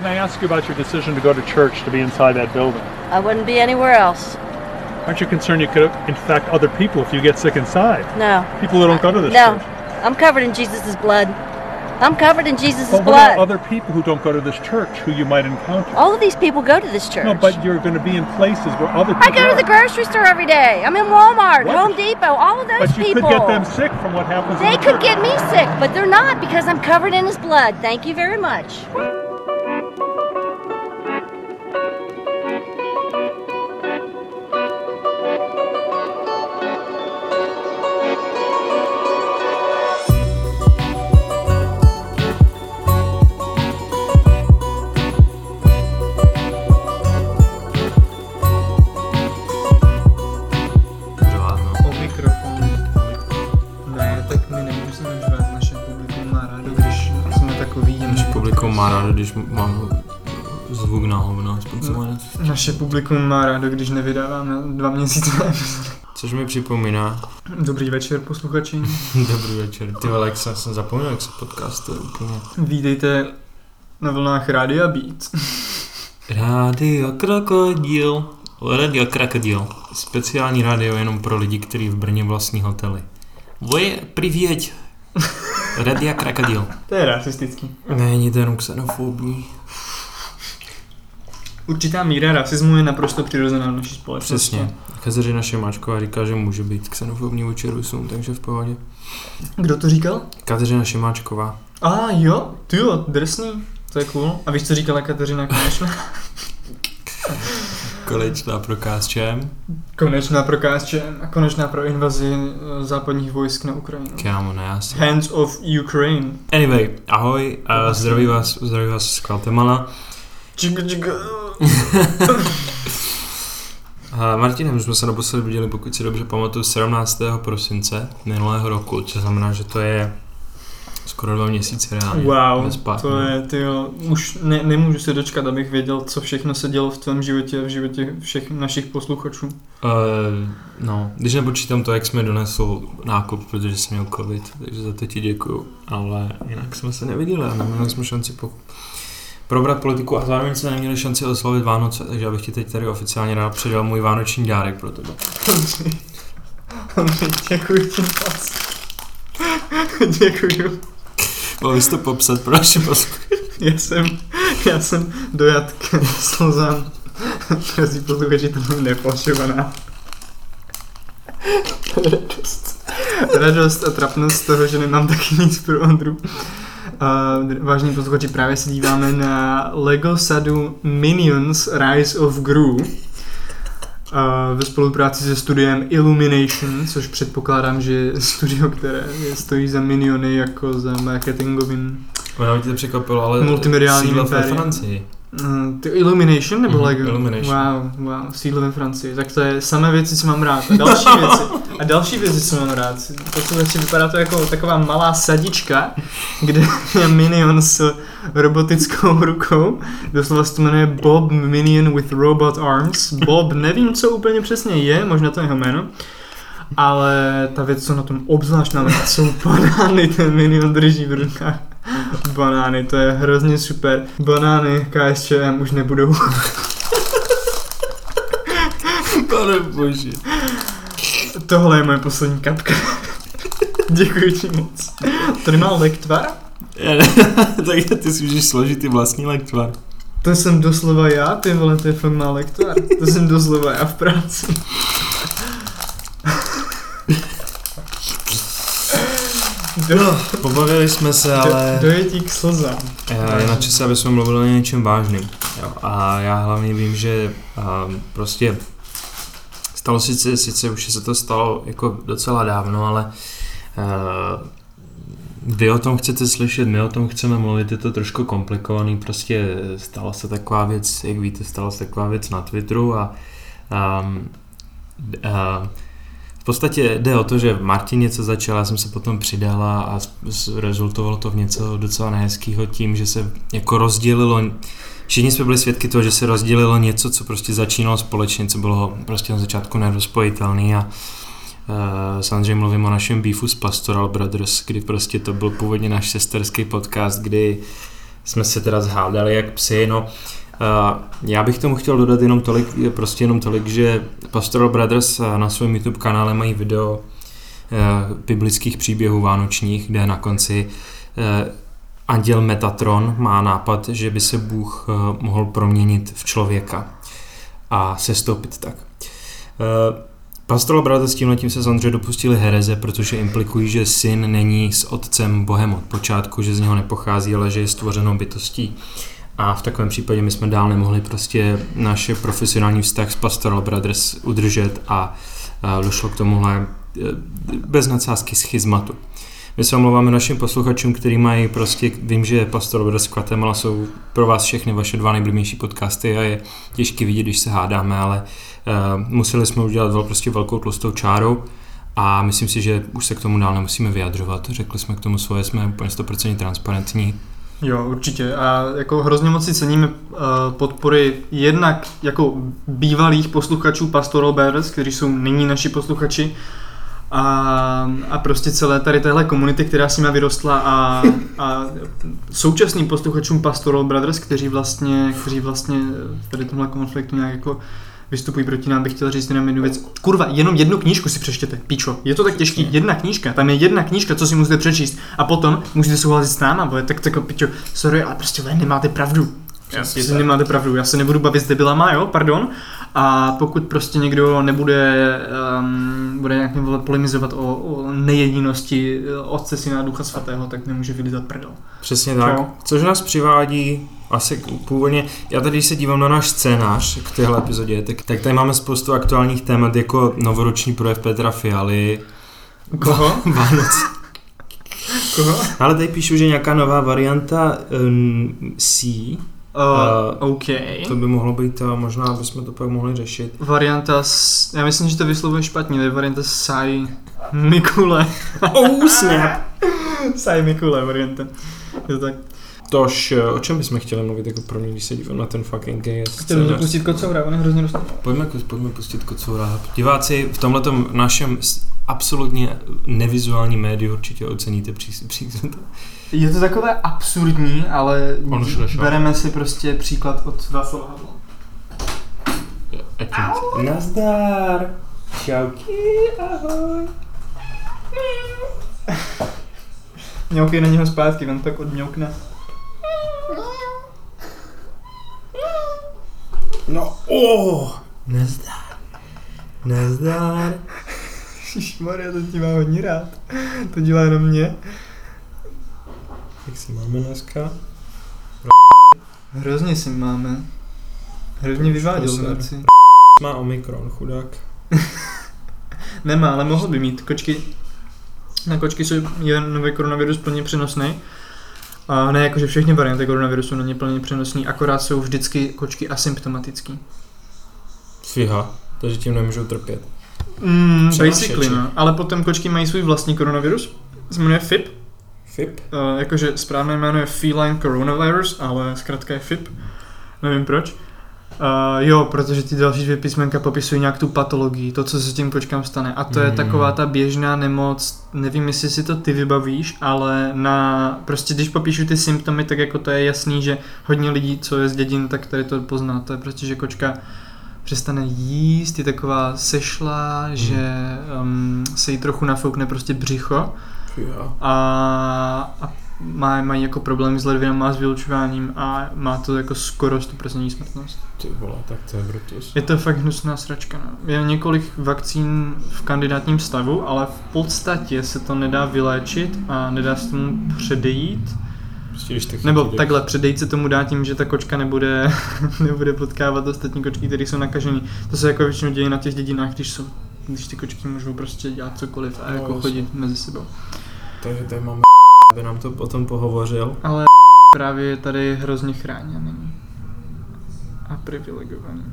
Can I ask you about your decision to go to church to be inside that building? I wouldn't be anywhere else. Aren't you concerned you could infect other people if you get sick inside? No. People who don't go to this no. church. No. I'm covered in Jesus' blood. I'm covered in Jesus' But what blood. about other people who don't go to this church who you might encounter? All of these people go to this church. No, but you're going to be in places where other people. I people go to the grocery store every day. I'm in Walmart, What? Home Depot, all of those But you people. could get them sick from what happens in They the could church. get me sick, but they're not because I'm covered in his blood. Thank you very much. Naše publikum má rádo, když nevydáváme dva měsíce epizody. Což mi připomíná, Dobrý večer, posluchači. dobrý večer, ty vole, jak jsem, jsem zapomněl, jak se podcastuje úplně. Vítejte na vlnách Rádia Beat. Rádio Krokodil, Radio Krokodil, speciální rádio jenom pro lidi, kteří v Brně vlastní hotely. Voje, privěť, Radio Krokodil. To je rasistický. Není to jenom xenofobní. Určitá míra rasismu je naprosto přirozená v naší společnosti. Přesně. Kateřina Šimáčková říká, že může být xenofobní vůči Rusům, takže v pohodě. Kdo to říkal? Kateřina Šimáčková. A ah, jo, ty jo, drsný. To je cool. A víš, co říkala Kateřina konečná? Konečná pro KSČM. konečná pro KSČM a konečná pro invazi eh, západních vojsk na Ukrajinu. Kámo, ne, já si... Hands of Ukraine. Anyway, ahoj, a zdraví vás, zdraví vás z Guatemala. Čiga, čiga. A Martinem my jsme se naposledy viděli, pokud si dobře pamatuju, 17. prosince minulého roku, což znamená, že to je skoro dva měsíce reálně. Wow, Bez pár to je, ty jo, už ne, nemůžu se dočkat, abych věděl, co všechno se dělo v tvém životě a v životě všech našich posluchačů. Uh, no, když nepočítám to, jak jsme donesl nákup, protože jsem měl covid, takže za to ti děkuju, ale jinak jsme se neviděli a neměli jsme šanci po probrat politiku a zároveň jsme neměli šanci oslavit Vánoce, takže já bych ti teď tady oficiálně rád předal můj vánoční dárek pro tebe. Děkuji ti moc. děkuji. Mohl bys to popsat pro naše posluchače? Já jsem, já jsem dojat k slzám. Drazí posluchači, to bylo nepošovaná. Radost. Radost a trapnost z toho, že nemám taky nic pro Ondru. Uh, vážení posluchači, právě se díváme na Lego sadu Minions Rise of Gru. Uh, ve spolupráci se studiem Illumination, což předpokládám, že je studio, které stojí za Miniony jako za marketingovým Možná by tě překvapilo, ale Multimediální sídlo ve. Francii. Uh, ty Illumination nebo Mhm, Lego? Illumination. Wow, wow, sídlo ve Francii. Tak to je samé věci, co mám rád. A další věci, a další věci, co mám rád. To co začne vypadá to jako taková malá sadička, kde je Minion s robotickou rukou. Doslova se to jmenuje Bob Minion with Robot Arms. Bob, nevím, co úplně přesně je, možná to je jeho jméno. Ale ta věc, co na tom obzvlášť nám rád, jsou banány, ten Minion drží v rukách. Banány, to je hrozně super. Banány KSČM už nebudou. Pane bože. Tohle je moje poslední kapka. Děkuji ti moc. To nemá lektvar? Tak ty si můžeš složit ty vlastní lektvar. To jsem doslova já, ty vole, to je fakt má lektvar. To jsem doslova já v práci. Do, Pobavili jsme se, ale do, dojetí k slzám. eh, je na čase, aby jsme mluvili o něčem vážným. Jo. A já hlavně vím, že a, prostě stalo sice, sice už se to stalo jako docela dávno, ale uh, vy o tom chcete slyšet, my o tom chceme mluvit, je to trošku komplikovaný, prostě stala se taková věc, jak víte, stala se taková věc na Twitteru a um, uh, v podstatě jde o to, že Martin něco začal, já jsem se potom přidala a rezultovalo to v něco docela nehezkého tím, že se jako rozdělilo, všichni jsme byli svědky toho, že se rozdělilo něco, co prostě začínalo společně, co bylo prostě na začátku nerozpojitelný a Uh, samozřejmě mluvím o našem beefu s Pastoral Brothers, kdy prostě to byl původně náš sesterský podcast, kdy jsme se teda zhádali jak psy, no. Uh, já bych tomu chtěl dodat jenom tolik, prostě jenom tolik, že Pastoral Brothers eh, na svém YouTube kanále mají video uh, biblických příběhů vánočních, kde na konci anděl Metatron má nápad, že by se Bůh mohl proměnit v člověka a sestoupit tak. Pastoral Brothers tímhle tím se samozřejmě dopustili hereze, protože implikují, že syn není s otcem Bohem od počátku, že z něho nepochází, ale že je stvořenou bytostí. A v takovém případě my jsme dál nemohli prostě naše profesionální vztah s Pastoral Brothers udržet a, došlo k tomuhle e, bez nadsázky schizmatu. My se omlouváme našim posluchačům, kteří mají prostě, vím, že Pastor Brothers Guatemala jsou pro vás všechny vaše dva nejbližší podcasty a je těžké vidět, když se hádáme, ale uh, museli jsme udělat vel, prostě velkou tlustou čáru a myslím si, že už se k tomu dál nemusíme vyjadřovat. Řekli jsme k tomu svoje, jsme úplně 100% transparentní Jo, určitě. A jako hrozně moc si ceníme uh, podpory jednak jako bývalých posluchačů Pastoral Bears, kteří jsou nyní naši posluchači, a, a prostě celé tady téhle komunity, která s nimi vyrostla a, a současným posluchačům Pastoral Brothers, kteří vlastně, kteří vlastně tady tomhle konfliktu nějak jako vystupují proti nám, bych chtěl říct jenom jednu věc. Kurva, jenom jednu knížku si přečtěte, píčo. Je to tak těžký, jedna knížka, tam je jedna knížka, co si musíte přečíst. A potom musíte souhlasit s náma, bo tak, tak píčo, sorry, ale prostě vy nemáte pravdu. Já si nemáte pravdu, já se nebudu bavit s debilama, jo, pardon. A pokud prostě někdo nebude um, bude nějak polemizovat o, o nejedinosti Otce, Syna a Ducha Svatého, tak nemůže vylizat prdel. Přesně tak. Co? Což nás přivádí asi původně, já tady se dívám na náš scénář k téhle epizodě, tak, tak tady máme spoustu aktuálních témat jako novoroční projev Petra Fialy. Koho? Vánoc. Koho? Ale tady píšu, že nějaká nová varianta um, C, Uh, OK. To by mohlo být, a možná bychom to pak mohli řešit. Varianta, s, já myslím, že to vyslovuje špatně, to je varianta Sai Mikule. oh, snap! Sai Mikule varianta. Je to tak. Tož, o čem bychom chtěli mluvit jako pro mě, když se dívám na ten fucking gay Chtěli pustit kocoura, on je hrozně dostat. Pojďme, pojďme pustit kocoura. Diváci v tomhle našem absolutně nevizuální médiu určitě oceníte příklad. Je to takové absurdní, ale On bereme si prostě příklad od Václava Havla. Nazdar! Čauky, ahoj! Mňoukej na něho zpátky, on tak odmňoukne. No, oh, Nazdar. Nazdar. Maria, to ti má hodně rád. To dělá jenom mě. Jak si máme dneska? Hrozně si máme. Hrozně vyváděl v noci. Má omikron, chudák. Nemá, ale mohl by mít. Kočky, na kočky jsou je nový koronavirus plně přenosný. A ne jako, že všechny varianty koronavirusu není plně přenosný, akorát jsou vždycky kočky asymptomatický. Fiha, takže tím nemůžou trpět. Mm, basically, no. Ale potom kočky mají svůj vlastní koronavirus, se jmenuje FIP. FIP? Uh, jakože správné jméno je Feline Coronavirus, ale zkrátka je FIP. Nevím proč. Uh, jo, protože ty další dvě písmenka popisují nějak tu patologii, to, co se s tím kočkám stane. A to mm. je taková ta běžná nemoc, nevím, jestli si to ty vybavíš, ale na, prostě když popíšu ty symptomy, tak jako to je jasný, že hodně lidí, co je z dědin, tak tady to pozná. To je prostě, že kočka přestane jíst, je taková sešla, mm. že um, se jí trochu nafoukne prostě břicho. A, a má, mají jako problémy s ledvinem a s vylučováním a má to jako skoro 100% smrtnost. Ty vole, tak to je brutus. Je to fakt hnusná sračka. No. Je několik vakcín v kandidátním stavu, ale v podstatě se to nedá vyléčit a nedá se tomu předejít. Nebo takhle, předejít se tomu dá tím, že ta kočka nebude, nebude potkávat ostatní kočky, které jsou nakažené. To se jako většinou děje na těch dědinách, když jsou když ty kočky můžou prostě dělat cokoliv a no, jako chodit mezi sebou. Takže tady máme aby nám to potom pohovořil. Ale právě je tady hrozně chráněný. A privilegovaný.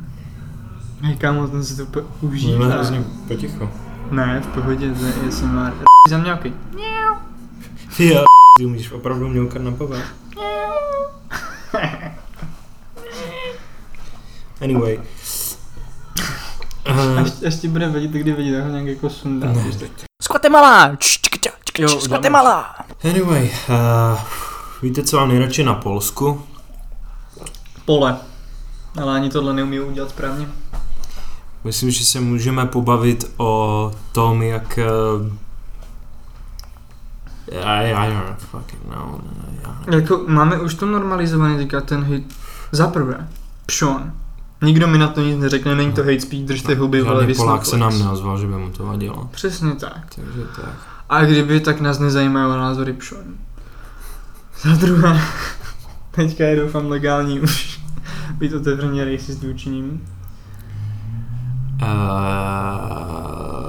Hej kámo, ten si to užívá. Máme hrozně poticho. Ne, v pohodě, to je ASMR. Za mňauky. Jo, ty umíš opravdu mňoukat na povrch. Anyway. Uh, až, až ti bude vědět, kdy vědět, tak ho nějak jako sundá. Z Guatemala! Z Guatemala! Anyway, uh, Víte, co mám nejradši na Polsku? Pole. Ale ani tohle neumí udělat správně. Myslím, že se můžeme pobavit o tom, jak... eh, I, I don't fucking know. Já- Jako máme už to normalizovaný teďka ten hit. Za prvé, pšon. Nikdo mi na to nic neřekne, není to hate speech, držte huby, vole, Polák se nám neozval, že by mu to vadilo. Přesně tak. Takže tak. A kdyby, tak nás nezajímají názory pšon. Za druhé, teďka je doufám legální už být otevřeně racist vůči ním. Uh,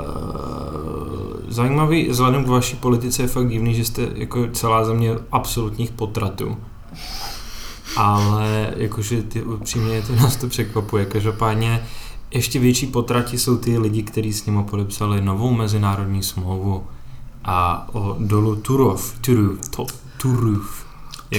zajímavý, vzhledem k vaší politice je fakt divný, že jste jako celá země absolutních potratů. Ale jakože ty upřímně to nás to překvapuje. Každopádně ještě větší potrati jsou ty lidi, kteří s nimi podepsali novou mezinárodní smlouvu a o dolu Turov, Turov, to, Turov.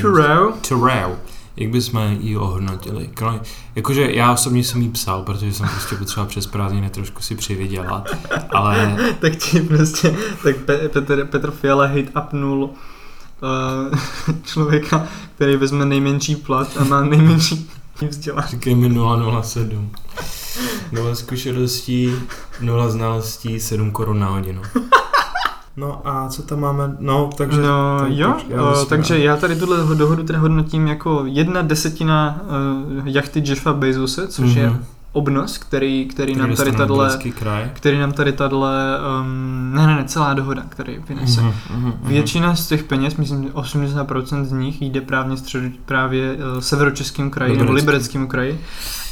True. Turov. Jak bychom ji ohodnotili? Kro- Jakože já osobně jsem jí psal, protože jsem prostě potřeboval přes prázdniny trošku si přivydělat, ale tak ti prostě, tak Pe- Petr, Petr Fiala hate upnul uh, člověka, který vezme nejmenší plat a má nejmenší vzdělání. říkej mi 007. Nula zkušeností, nula znalostí, 7 korun na hodinu. No a co tam máme? No, takže... No tak- jo, tak já myslím, takže já tady tuhle dohodu teda hodnotím jako jedna desetina uh, jachty Jeffa Bezose, což je Mhm. obnos, který, který, Který nám tady tahle, který nám tady tahle, um, ne, ne, ne, celá dohoda, který vynese. Mhm, mhm, mhm. Většina z těch peněz, myslím, že 80% z nich jde právě, středu, právě uh, severočeskému kraji nebo Liberecký. libereckému kraji.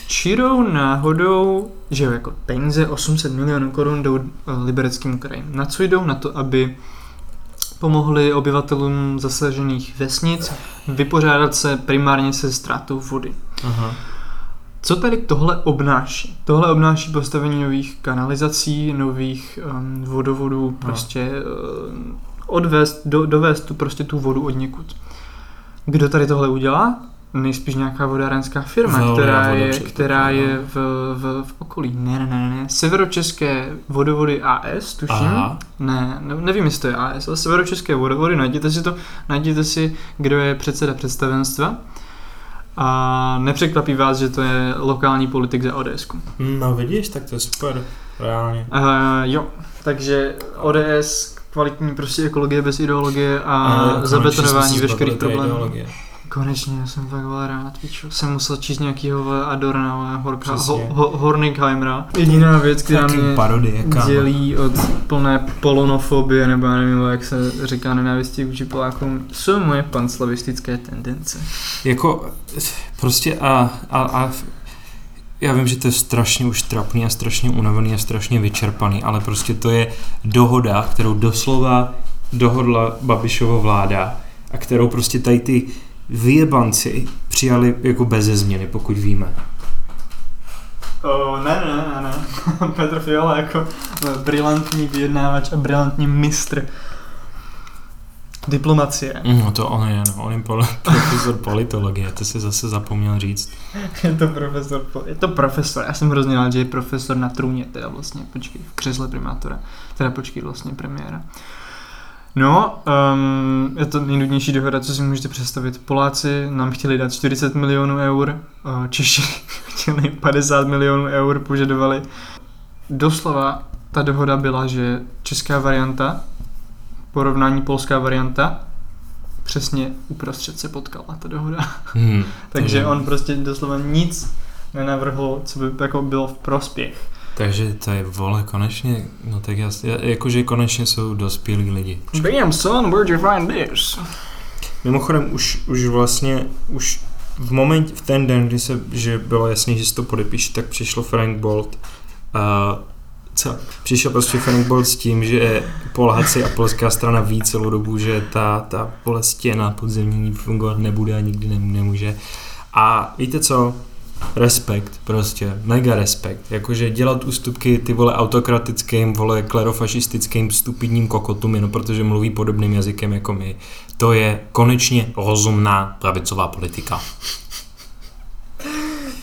Čirou náhodou, že jako peníze 800 milionů korun jdou uh, libereckému kraji. Na co jdou? Na to, aby pomohli obyvatelům zasažených vesnic vypořádat se primárně se ztrátou vody. Aha. Co tady tohle obnáší? Tohle obnáší postavení nových kanalizací, nových um, vodovodů, prostě um, odvést, do, dovést tu prostě tu vodu od někud. Kdo tady tohle udělá? Nejspíš nějaká vodárenská firma, Veolia která je, která je v, v, v okolí. Ne, ne, ne, ne. Severočeské vodovody AS, tuším. Aha. Ne, ne, nevím, jestli to je AS, ale Severočeské vodovody, najděte si to, najděte si, kdo je předseda představenstva. A nepřekvapí vás, že to je lokální politik za ODS. No vidíš, tak to je super. Reálně. Uh, jo, takže ODS, kvalitní prostě ekologie bez ideologie a konečně zabetonování veškerých problémů. ideologie. Konečně, já jsem fakt vole rád, pičo. Jsem musel číst nějakýho vole Adorna, Horka, ho, ho, Hornikheimera. Jediná věc, která mě parodie, dělí od plné polonofobie, nebo já nevím, jak se říká nenávisti vůči Polákům, jsou moje panslavistické tendence. Jako, prostě a, a, a já vím, že to je strašně už trapný a strašně unavený a strašně vyčerpaný, ale prostě to je dohoda, kterou doslova dohodla Babišova vláda a kterou prostě tady ty vyjebanci přijali jako beze změny, pokud víme. Oh, ne, ne, ne, ne. Petr Fiala jako brilantní vyjednávač a brilantní mistr diplomacie. No to on je, no, on je pol- profesor politologie, to si zase zapomněl říct. Je to profesor, je to profesor, já jsem hrozně rád, že je profesor na trůně, teda vlastně, počkej, v křesle primátora, teda počkej, vlastně premiéra. No, um, je to nejnudnější dohoda, co si můžete představit. Poláci nám chtěli dát 40 milionů eur, Češi chtěli 50 milionů eur, požadovali. Doslova ta dohoda byla, že česká varianta, porovnání polská varianta, přesně uprostřed se potkala ta dohoda. Hmm, Takže takže, on prostě doslova nic nenavrhl, co by jako bylo v prospěch. Takže to je vole, konečně, no tak jasně, jakože konečně jsou dospělí lidi. Damn son, where'd you find this? Mimochodem už, už vlastně, už v momentě, v ten den, kdy se, že bylo jasné, že si to podepíš, tak přišlo Frank Bolt a co? Přišel prostě Frank Bolt s tím, že Poláci a polská strana ví celou dobu, že ta, ta pole stěna podzemní fungovat nebude a nikdy nem, nemůže. A víte co? Respekt, prostě, mega respekt. Jakože dělat ústupky ty vole autokratickým, vole klerofašistickým stupidním kokotům, jenom protože mluví podobným jazykem jako my. To je konečně rozumná pravicová politika.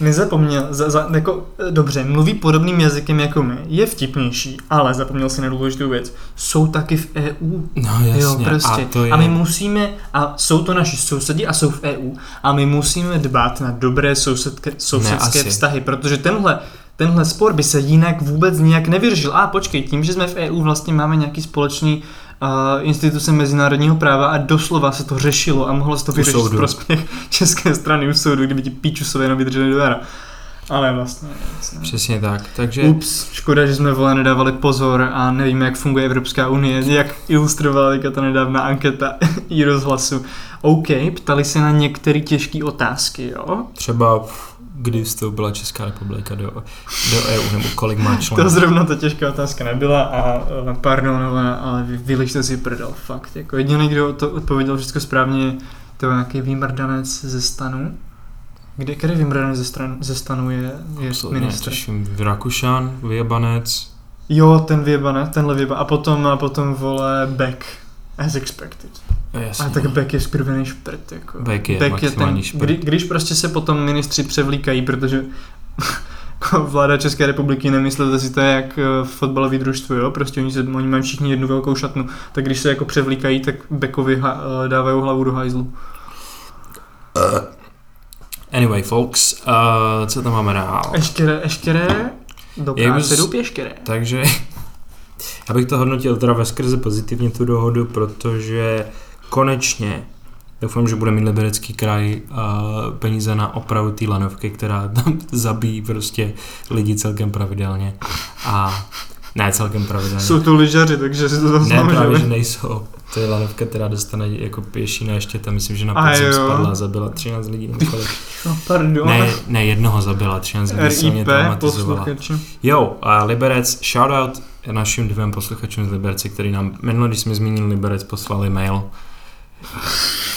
Nezapomněl, za, za, jako, eh, dobře, mluví podobným jazykem jako my, je vtipnější, ale zapomněl si na důležitou věc, jsou taky v EU. No jasně, jo, prostě. a to je... a my musíme, a jsou to naši sousedi a jsou v EU, a my musíme dbát na dobré sousedke, sousedské asi. vztahy, protože tenhle Tenhle spor by se jinak vůbec nijak nevyřešil. A počkej, tím, že jsme v EU vlastně máme nějaký společný instituce mezinárodního práva a doslova se to řešilo a mohlo se to vyřešit v prospěch české strany u soudu, kdyby ti píčusové jenom vydrželi do jara. Ale vlastně nic, ne. Přesně tak, takže... Ups, škoda, že jsme vole nedávali pozor a nevíme, jak funguje Evropská unie, jak ilustrovala teďka ta nedávná anketa i rozhlasu. OK, ptali se na některé těžké otázky, jo? Třeba kdy vstoupila Česká republika do, do EU, nebo kolik má To členů. zrovna ta těžká otázka nebyla a eh, pardon, ale, vy, vylište si prdel, fakt. Jako jediný, kdo to odpověděl všechno správně, to je nějaký výmrdanec ze stanu. Kde, který výmrdanec ze, stran, ze stanu je, je Absolutně ministr? netuším. Rakušan, Vyjebanec, Jo, ten vyjebanec, tenhle vyjebanec. A potom, a potom vole Beck, as expected. jasně. A tak Beck je skurvený šprt, jako. Beck je Beck je ten, šprt. kdy, když prostě se potom ministři převlíkají, protože vláda České republiky, nemyslete si to je jak eh, fotbalový družstvo, jo? Prostě oni, se, oni mají všichni jednu velkou šatnu, tak když se jako převlíkají, tak Beckovi ha, eh, dávají hlavu do hajzlu. Anyway, folks, uh, co tam máme dál? Eškere, eškere, do práce jdu pěškere. Takže já bych to hodnotil teda ve skrze pozitivně tu dohodu, protože konečně doufám, že bude mít Liberecký kraj uh, peníze na opravu té lanovky, která tam zabíjí prostě lidi celkem pravidelně. A ne celkem pravidelně. Jsou to lyžaři, takže si to tam ne, právě, že nejsou. To je lanovka, která dostane jako pěší na ještě tam, myslím, že na podzim spadla a zabila 13 lidí nebo kolik. No, pardon. Ne, ne, jednoho zabila, 13 lidí se mě traumatizovala. Jo, a Liberec, shoutout našim dvěm posluchačům z Liberce, který nám minule, když jsme zmínili Liberec, poslali mail,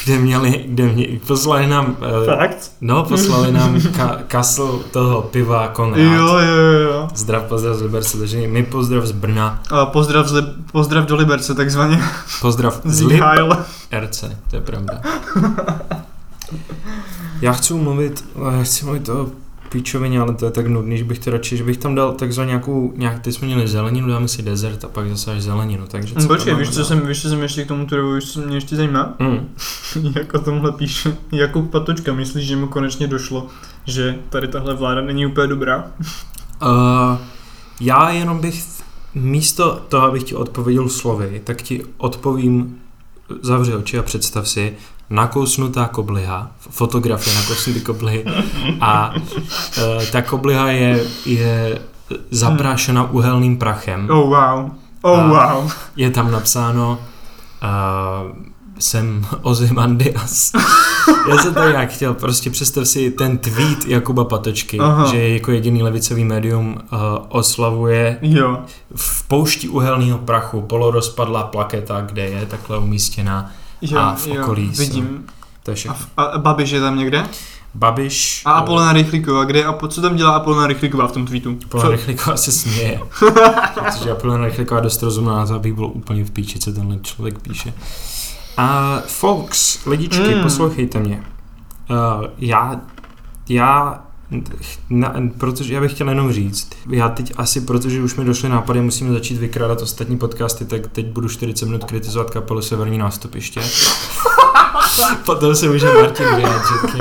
kde měli, kde mě, poslali nám, uh, Fakt? no, poslali nám ka, kasl toho piva Konrad. Jo, jo, jo. Zdrav, pozdrav z Liberce, takže my pozdrav z Brna, A pozdrav, z, pozdrav do Liberce, takzvaně. pozdrav z Z Lib Heil. RC, to je pravda. Já chci mluvit, já chci mluvit o píčovině, ale to je tak nudný, že bych to radši, že bych tam dal takzvaně nějakou, nějak, teď jsme měli zeleninu, dáme si dezert a pak zase až zeleninu, takže co Počkej, víš, co jsem, víš, co jsem ještě k tomu trochu, co mě ještě zajímá? Mm. Jak o tomhle píše Jakub Patočka, myslíš, že mu konečně došlo, že tady tahle vláda není úplně dobrá? Uh, já jenom bych místo toho, abych ti odpověděl slovy, tak ti odpovím, zavři oči a představ si, nakousnutá kobliha, fotografie nakousnutý koblihy a uh, ta kobliha je, je zaprášena uhelným prachem. Oh wow. Oh A- wow. Je tam napsáno uh, jsem Ozymandias. Já jsem to jak chtěl, prostě představ si ten tweet Jakuba Patočky, Aha. že jako jediný levicový médium uh, oslavuje Jo. v poušti uhelného prachu polorozpadlá plaketa, kde je takhle umístěna. Jo, A v jo, okolí jsou- vidím. To je A, všechno. a, a Babiš je tam někde? Babiš... A Apolona Rychlíková, kde Apo, co tam dělá Apolona Rychlíková v tom tweetu? Apolona Co- Rychlíková se směje. protože Apolona Rychlíková dost rozumná abych byl úplně v píči, co tenhle člověk píše. A folks, lidičky, Mm. poslouchejte mě. Uh, já, já, na, protože já bych chtěl jenom říct, já teď asi, protože už mi došly nápady, musíme začít vykrádat ostatní podcasty, tak teď budu 40 minut kritizovat kapelu Severní nástupiště. Potom se může Martin vyjádřit.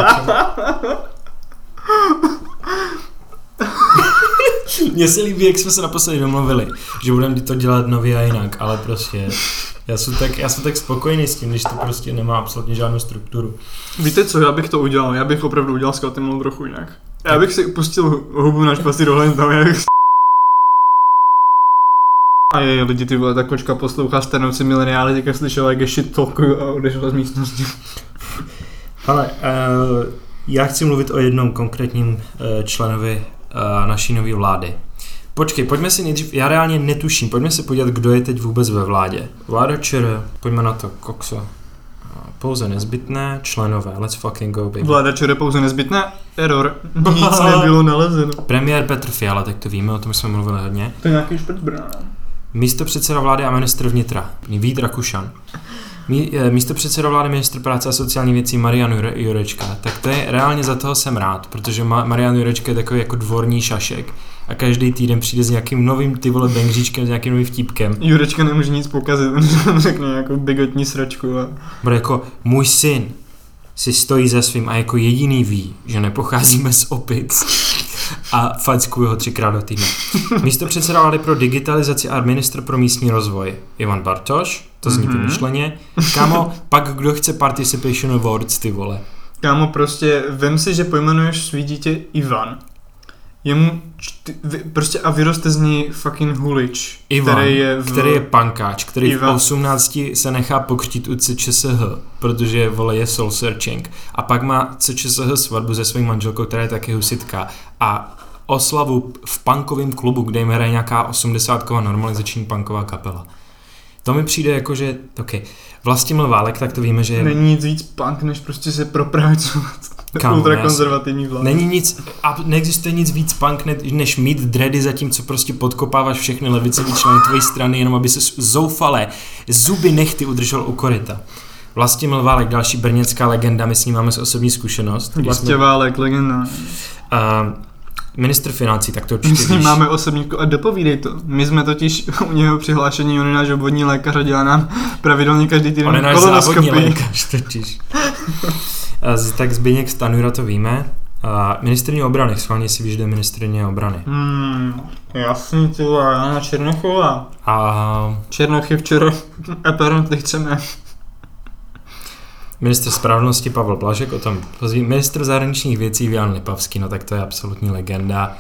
Mně se líbí, jak jsme se naposledy domluvili, že budeme to dělat nově a jinak, ale prostě já jsem, tak, já jsem tak spokojený s tím, když to prostě nemá absolutně žádnou strukturu. Víte co, já bych to udělal, já bych opravdu udělal s Katemnou trochu jinak. Já bych si pustil hubu na špasy dohle tam, já bych a je, lidi, ty vole, ta kočka poslouchá Stanouci mileniály, teďka slyšela, jak je shit talkuju a odešla z místnosti. Ale uh, já chci mluvit o jednom konkrétním uh, členovi uh, naší nové vlády. Počkej, pojďme si nejdřív, já reálně netuším, pojďme se podívat, kdo je teď vůbec ve vládě. Vláda ČR, pojďme na to, kokso. Pouze nezbytné, členové, let's fucking go, baby. Vláda čere pouze nezbytné, error, nic nebylo nalezeno. Premiér Petr Fiala, tak to víme, o tom jsme mluvili hodně. To je nějaký šprt Brna. Místo předseda vlády a ministr vnitra, Vít Rakušan. Mí, eh, místo předseda vlády ministr práce a sociální věcí Marian Jure, Jurečka, tak to je reálně za toho jsem rád, protože Ma, Marian Jurečka je takový jako dvorní šašek a každý týden přijde s nějakým novým ty vole bengříčkem, s nějakým novým vtípkem. Jurečka nemůže nic pokazit, on řekne nějakou bigotní sračku a Bude jako můj syn si stojí za svým a jako jediný ví, že nepocházíme z opic a fackuju ho třikrát do týdne. Místo předseda vlády pro digitalizaci a ministr pro místní rozvoj Ivan Bartoš, to zní Mhm. mm-hmm. vymyšleně. Kámo, pak kdo chce participation awards, ty vole. Kámo, prostě vem si, že pojmenuješ svý dítě Ivan. Jemu čty, vy, prostě a vyroste z něj fucking hulič, Ivan, který je v, který je pankáč, který Ivan. v 18 se nechá pokřtít u CČSH, protože vole je soul searching. A pak má CČSH svatbu se svou manželkou, která je taky husitka. A oslavu v punkovém klubu, kde jim hraje nějaká 80 normalizační punková kapela. To mi přijde jako, že, ok, Vlastimil Válek, tak to víme, že Není nic víc punk, než prostě se propracovat. Kámo, Ultrakonzervativní vláda. Není nic, a neexistuje nic víc punk, ne- než mít dready za tím, co prostě podkopáváš všechny levicový členy tvojí strany, jenom aby se zoufale zuby nechty udržel u koryta. Vlastimil Válek, další brněnská legenda, my s ním máme z osobní zkušenost. Vlastně Válek, legenda. A ministr financí, tak to My určitě ním víš. máme osobníku a dopovídej to. My jsme totiž u něho přihlášení, on je náš obvodní lékař a dělá nám pravidelně každý týden On je náš závodní lékař totiž. Tak Zbigněk Stanjura to víme. A ministrní obrany, schválně si vyžde ministrně obrany. Hmm, jasný, ty Jana Černochová. A Černoch je včera apparently chceme. Ministr spravedlnosti Pavel Blažek, o tom pozví. Ministr zahraničních věcí Jan Lipavský, no tak to je absolutní legenda.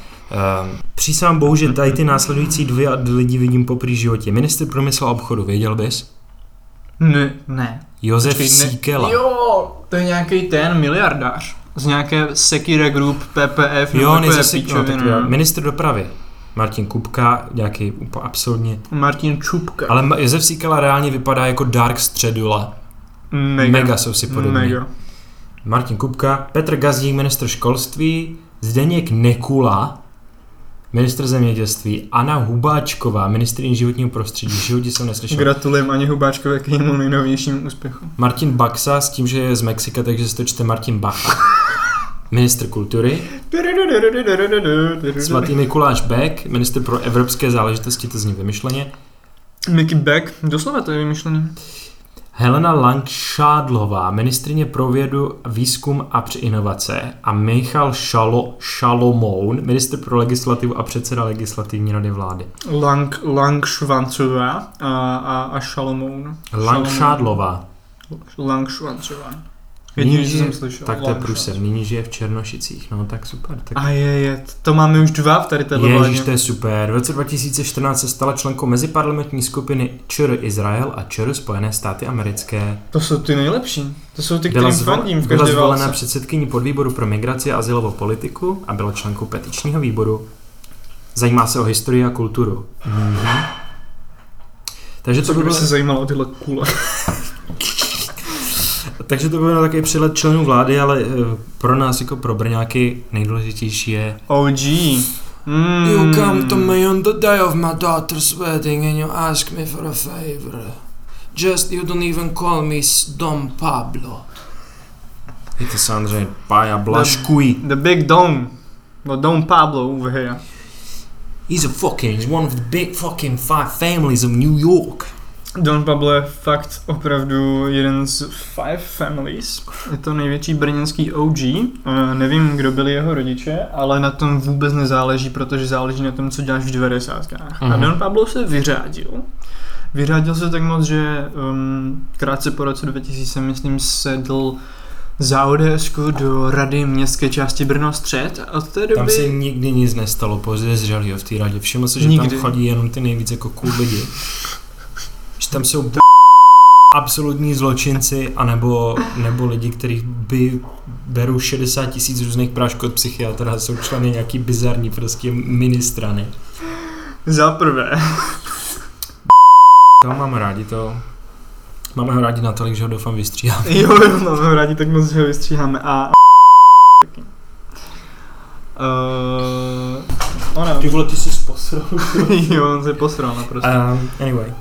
Um, přísám bohu, že tady ty následující dvě lidi vidím po prý životě. Ministr průmyslu a obchodu, věděl bys? Ne, ne. Josef Počkej, ne- Síkela. Jo, to je nějaký ten miliardář. Z nějaké Sekira Group, PPF, nebo jo si, no, no. Ministr dopravy. Martin Kupka, nějaký úplně absolutně. Martin Čupka. Ale Josef Síkela reálně vypadá jako Dark Středula. Mega. Mega jsou si podobní. Mega. Martin Kupka, Petr Gazdík, ministr školství, Zdeněk Nekula, ministr zemědělství, Anna Hubáčková, ministrině životního prostředí, životě jsem neslyšel. Gratulujeme Ani Hubáčkovi k jejímu nejnovějšímu úspěchu. Martin Baxa s tím, že je z Mexika, takže se to čte Martin Bacha. Ministr kultury, svatý Mikuláš Beck, ministr pro evropské záležitosti, to zní vymyšleně, Mickey Beck, doslova to je vymyšlený. Helena Langšádlová, ministrině pro vědu, výzkum a při inovace a Michal Šalo, Šalomoun, ministr pro legislativu a předseda legislativní rady vlády. Lang, Lang Švancová a, a, a Šalomoun. Langšádlová, Lang Švancová. Jediný, žije- jsem slyšel. tak to je průser, Švancová. nyní žije v Černošicích, no tak super. Tak A je, je, to máme už dva v tady téhle Ježíš, to je super. V roce 2014 se stala členkou meziparlamentní skupiny ČR Izrael a ČR Spojené státy americké. To jsou ty nejlepší. To jsou ty, Byla, kterým zvol, fandím v byla každé zvolena válce. předsedkyní podvýboru pro migraci a azylovou politiku a byla členkou petičního výboru. Zajímá se o historii a kulturu. Mhm. Takže to, Co by by bylo, se zajímalo o tyhle kule. takže to by byl takový přelet členů vlády, ale eh, pro nás jako pro Brňáky nejdůležitější je OG. Mm. You come to me on the day of my daughter's wedding and you ask me for a favor. Just you don't even call me s- Don Pablo. Je to samozřejmě Pája Blaškuj. The Big Dom. No Dom Pablo over here. He's a fucking, he's one of the big fucking five families of New York. Don Pablo je fakt opravdu jeden z Five Families. Je to největší brněnský OG. Uh, nevím, kdo byli jeho rodiče, ale na tom vůbec nezáleží, protože záleží na tom, co děláš v 90. A Mhm. Don Pablo se vyřádil. Vyřádil se tak moc, že um, krátce po roce 2000, myslím, sedl za ODS do rady městské části Brno střed a od té doby... Tam se nikdy nic nestalo podezřelého v té radě. Všiml se, že Nikdy. tam chodí jenom ty nejvíc jako cool lidi. Že tam jsou b- absolutní zločinci, anebo, nebo lidi, kteří by berou 60 tisíc různých prášků od psychiatra a jsou členy nějaký bizarní prostě ministrany. Za prvé. To máme rádi to. Máme ho rádi natolik, že ho doufám vystříháme. Jo, jo, máme ho rádi, tak moc že ho vystříháme. A... taky. Uh, ona, vole, ty jsi posral. jo, on se posral naprosto. Um, anyway.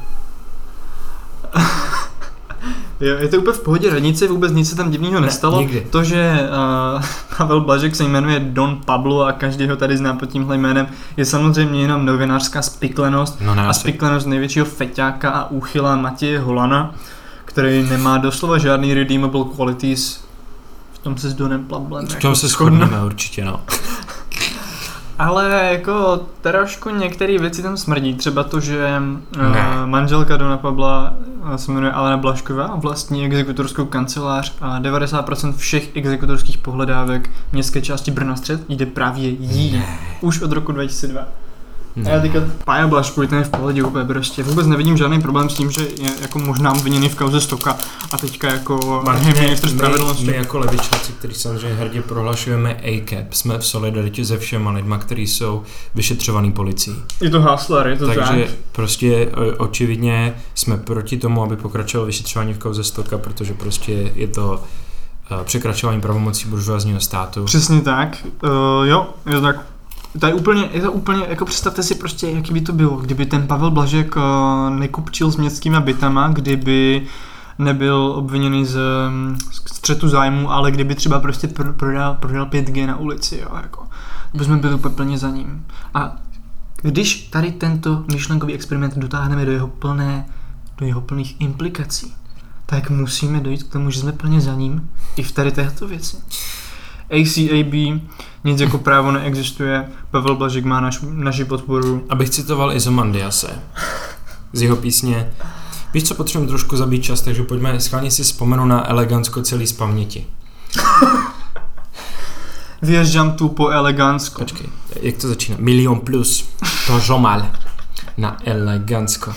Jo, je to úplně v pohodě, radnici vůbec nic se tam divného nestalo. nikdy. To, že uh, Pavel Blažek se jmenuje Don Pablo a každý ho tady zná pod tímhle jménem, je samozřejmě jenom novinářská spiklenost No ne, a spiklenost největšího feťáka a úchyla Matěje Holana, který nemá doslova žádný redeemable qualities. V tom se s Donem Pablem V jako tom se shodneme určitě, no. Ale jako trošku některé věci tam smrdí. Třeba to, že Ne. uh, manželka Dona Pabla uh, se jmenuje Alena Blašková vlastní exekutorskou kancelář a 90% všech exekutorských pohledávek městské části Brna střed jde právě jí. Ne. Už od roku 2002. A já ne. teďka Pája Blaškovi, ten je v pohodě úplně prostě. Vůbec nevidím žádný problém s tím, že je jako možná obviněný v kauze Stoka a teďka jako Martine, ministr my, spravedlnosti. my jako levičáci, kteří samozřejmě hrdě prohlašujeme ACAP, jsme v solidaritě se všema lidma, kteří jsou vyšetřovaný policií. Je to hustler, je to Takže tak. prostě o- očividně jsme proti tomu, aby pokračovalo vyšetřování v kauze Stoka, protože prostě je to eh, překračování pravomocí buržoazního státu. Přesně tak. Uh, jo, je to tak. To je úplně, je to úplně, jako představte si prostě, jaký by to bylo, kdyby ten Pavel Blažek uh, nekupčil s městskými bytama, kdyby nebyl obviněný z, mm, z střetu zájmu, ale kdyby třeba prostě pr- prodal, prodal 5G na ulici, jo, jako. Bychom byli úplně plně za ním. A když tady tento myšlenkový experiment dotáhneme do jeho plné, do jeho plných implikací, tak musíme dojít k tomu, že jsme plně za ním i v tady této věci. ACAB, nic jako právo neexistuje, Pavel Blažek má naš, naši podporu. Abych citoval Izomandiase z jeho písně Víš, co potřebujeme trošku zabít čas, takže pojďme schválně si vzpomenu na elegantsko celý z paměti. Vyježdžám tu po elegantsko. Počkej, jak to začíná? Milion plus, to žomal. Na elegantsko.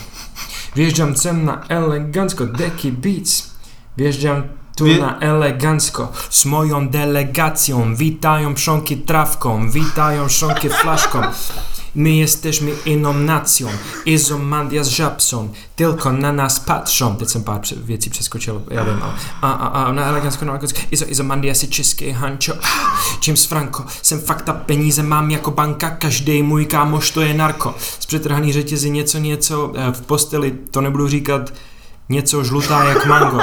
Wjeżdżam sem na elegancko, Deki Beats. Wjeżdżam tu Wie- na elegancko z moją delegacją. Witają szonki trawką, witają szonki flaszką. My jesteśmy inną nacją, Izomandia z żabsą, tylko na nas patrzą. Teď jsem pár věcí přeskočil, já vím, ale- a, a, a na elegancko, na elegancko, Izo, Izomandia si český hančo, James Franco, jsem fakta, peníze mám jako banka, každý můj kámoš to je narko. Z přetrhaný řetězy něco, něco, v posteli, to nebudu říkat, něco žlutá jak mango.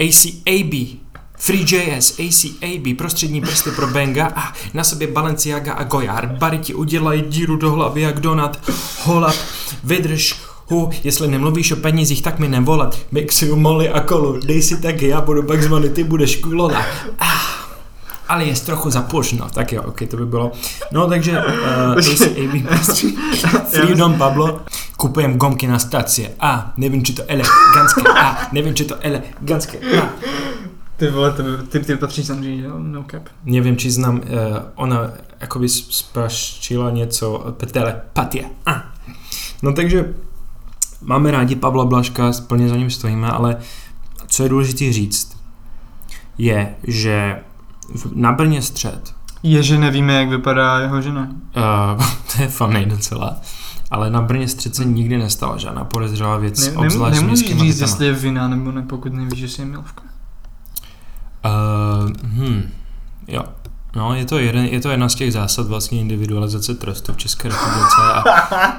ACAB, FreeJS, ACAB, prostřední prsty pro Benga a na sobě Balenciaga a Goyard. Bary ti udělají díru do hlavy jak Donat. Holap, vydrž, hu, jestli nemluvíš o penězích, tak mi nevolat. Mixuju moly a kolu, dej si taky, já budu Bugs ty budeš kulola. Ah, ale je trochu započno, tak jo, ok, to by bylo. No takže uh, ACAB, prostřední- Freedom Pablo, kupujem gomky na stacie. A, nevím, či to elegantské. A, nevím, či to elegantské. A, Ty vole, ty, ty, ty patříš samozřejmě, jo? no cap. nevím, či znám, uh, ona jakoby spraštila něco, telepatie. A. No takže máme rádi Pavla Blaška, plně za ním stojíme, ale co je důležité říct, je, že na Brně střed Je, že nevíme, jak vypadá jeho žena. Uh, to je funny docela. Ale na Brně střed se nikdy nestala žádná podezřelá věc, Ne, obzvlášť s nemůžeš říct, bytama. jestli je vina nebo ne, pokud nevíš, že jsi je milvka. Uh, hm, jo. No, je to, jeden, je to jedna z těch zásad vlastně individualizace trestu v České republice a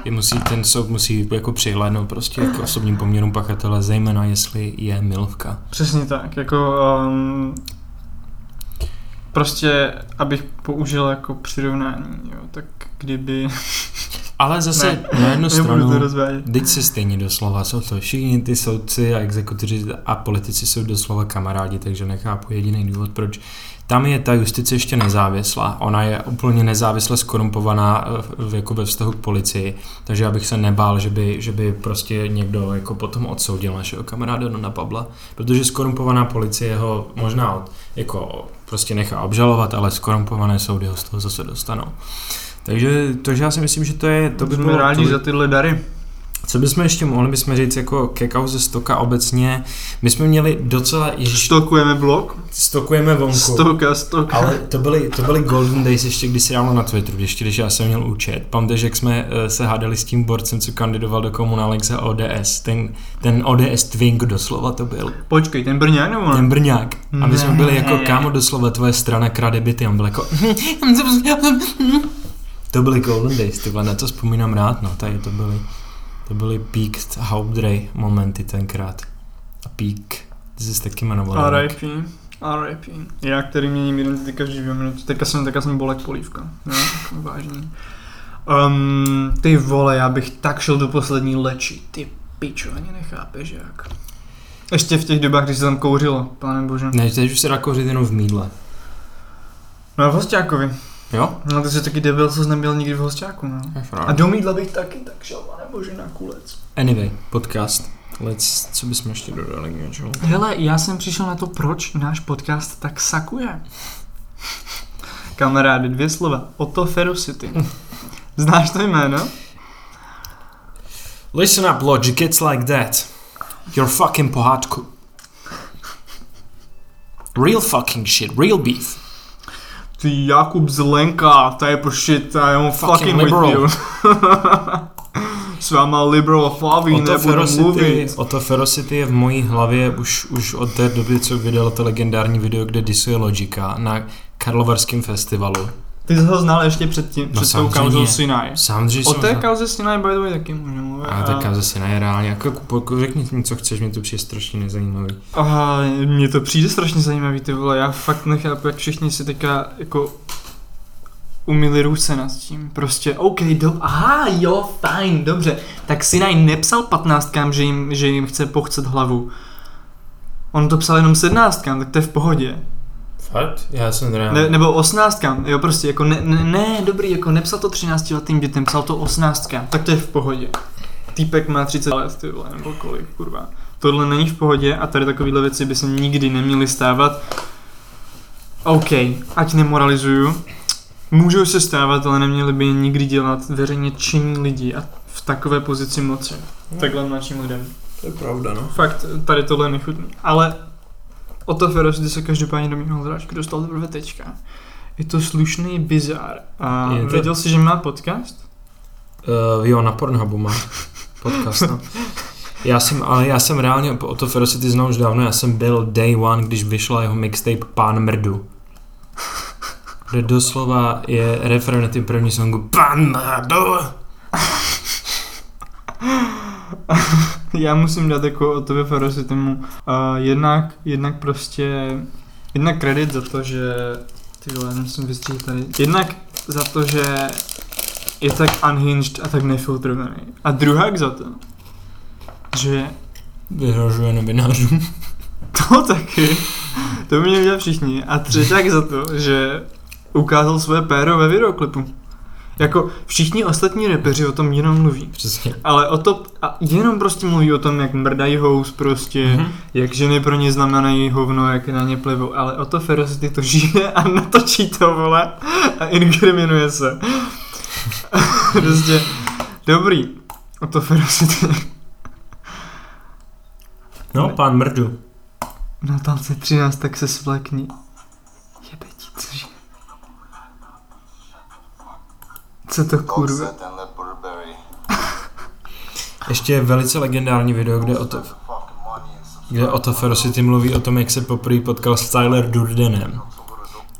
je musí, ten soud musí jako přihlédnout prostě k osobním poměrům pachatele, zejména jestli je milvka. Přesně tak, jako um, prostě, abych použil jako přirovnání, jo, tak kdyby, Ale zase Ne, na jednu stranu. Teď se stejně doslova, jsou to všichni ty soudci a exekutoři a politici jsou doslova kamarádi, takže nechápu jediný důvod, proč tam je ta justice ještě nezávislá. Ona je úplně nezávisle skorumpovaná eh, v- jako ve vztahu k policii, takže já bych se nebál, že by, že by prostě někdo jako potom odsoudil našeho kamaráda na Pavla, protože skorumpovaná policie ho možná od, jako prostě nechá obžalovat, ale skorumpované soudy ho z toho zase dostanou. Takže, takže já si myslím, že to je, to to by bylo rádi tolik- za tyhle dary. Co bychom ještě mohli bychom říct jako ke kauze Stoka obecně? My jsme měli docela, ježiš, Stokujeme blok, stokujeme vonku. stoka, stoka. Ale to byly, to byly golden days ještě kdysi dávno na Twitteru, ještě když já jsem měl účet. Pamatuješ, jak jsme eh, se hádali s tím borcem, co kandidoval do komunálek za ODS. Ten, ten ODS Twink doslova to byl. Počkej, ten Brňák nebo ne? Ten Brňák. A my jsme byli jako kámo doslova tvoje strana krade byty. On byl jako... To byly golden days, tyhle, na to vzpomínám rád, no, tady to byly, to byly peak Hauptdrej momenty tenkrát. A peak Ty jsi taky jmenoval. R.I.P. R.I.P. Já, který měním identity každý dvě minuty. Teďka jsem, teďka jsem bolek polívka. Tak vážný. Um, ty vole, já bych tak šel do poslední leči. Ty pičo, ani nechápeš jak. Ještě v těch dobách, když se tam kouřilo, pane bože. Ne, teď už se dá kouřit jenom v mídle. No a v Hosťákovi. Jo? No to jsi taky debil, co jsi nebyl nikdy v Hosťáku, no. Je. A do mídla bych taky tak šel, pane bože, na kulec. Anyway, podcast. Let's, co bychom ještě dodali k něčemu? Hele, já jsem přišel na to, proč náš podcast tak sakuje. Kamarády, dvě slova. Otto Ferocity. Znáš to jméno? Listen up, Logic, it's like that. You're fucking pohádku. Real fucking shit, real beef. Ty Jakub Zelenka, to je shit, I am Fucking fucking, with liberal. you. S váma liberal Flaví nebudu Ferocity, mluvit. Otto Ferocity je v mojí hlavě už, už od té doby, co vydal to legendární video, kde disuje Logika na Karlovarském festivalu. Ty jsi ho znal ještě předtím, No před tou kauzou Sinai. Samozřejmě O té kauze Sinai by the way taky můžeme mluvit. A tak zase ne, reálně, jako, řekni mi, co chceš, mě to přijde strašně nezajímavý. A mně to přijde strašně zajímavý, ty vole, já fakt nechápu, jak všichni si teďka jako umili ruce nad tím. Prostě, OK, do, aha, jo, fajn, dobře. Tak Sinai nepsal patnáctkám, že jim, že jim chce pochcet hlavu. On to psal jenom sednáctkám, tak to je v pohodě. Fakt? Já jsem reálně. Ne, nebo osmnáctkám, jo, prostě, jako ne, ne, ne, dobrý, jako nepsal to třináctiletým dětem, psal to osmnáctkám, tak to je v pohodě. Týpek má 30 let, ty vole, nebo kolik, kurva. Tohle není v pohodě a tady takovéhle věci by se nikdy neměly stávat. OK, ať nemoralizuju. Můžou se stávat, ale neměli by je nikdy dělat veřejně činní lidi a v takové pozici moci. Takhle mladším lidem. To je pravda, no. Fakt, tady tohle je nechutný. Ale o to Ferocity se každopádně domínal zráčky dostal teprve teďka. Je to slušný bizar. A Je to- věděl jsi, že má podcast? Uh, jo, na Pornhubu má podcast, no. Já jsem, ale já jsem reálně o to Ferocity znal už dávno, já jsem byl day one, když vyšla jeho mixtape Pán Mrdu. Kde doslova je referen na tím první songu Pán Mrdu. Já musím dát jako o tobě Ferocity mu uh, jednak, jednak prostě jednak kredit za to, že ty vole, musím vystříhat tady. Jednak za to, že je tak unhinged a tak nefiltrovaný. A druhák za to, že Vyhrožuje novinářům. To taky. To by měli dělat všichni. A třeták za to, že ukázal svoje péro ve videoklipu. Jako všichni ostatní repeři o tom jenom mluví. Přesně. Ale o to, a jenom prostě mluví o tom, jak mrdají hous prostě, Mhm. mm-hmm. jak ženy pro ně znamenají hovno, jak na ně plivou, ale o to Ferocity to žije a natočí to, vole, a inkriminuje se. prostě, dobrý, o to Ferocity. No, Pán Mrdu. Na talce 13, tak se svlékni. Jebe ti, cože? Co to kurva? Ještě je velice legendární video, kde o to, kde Otto Ferocity mluví o tom, jak se poprvé potkal s Tyler Durdenem.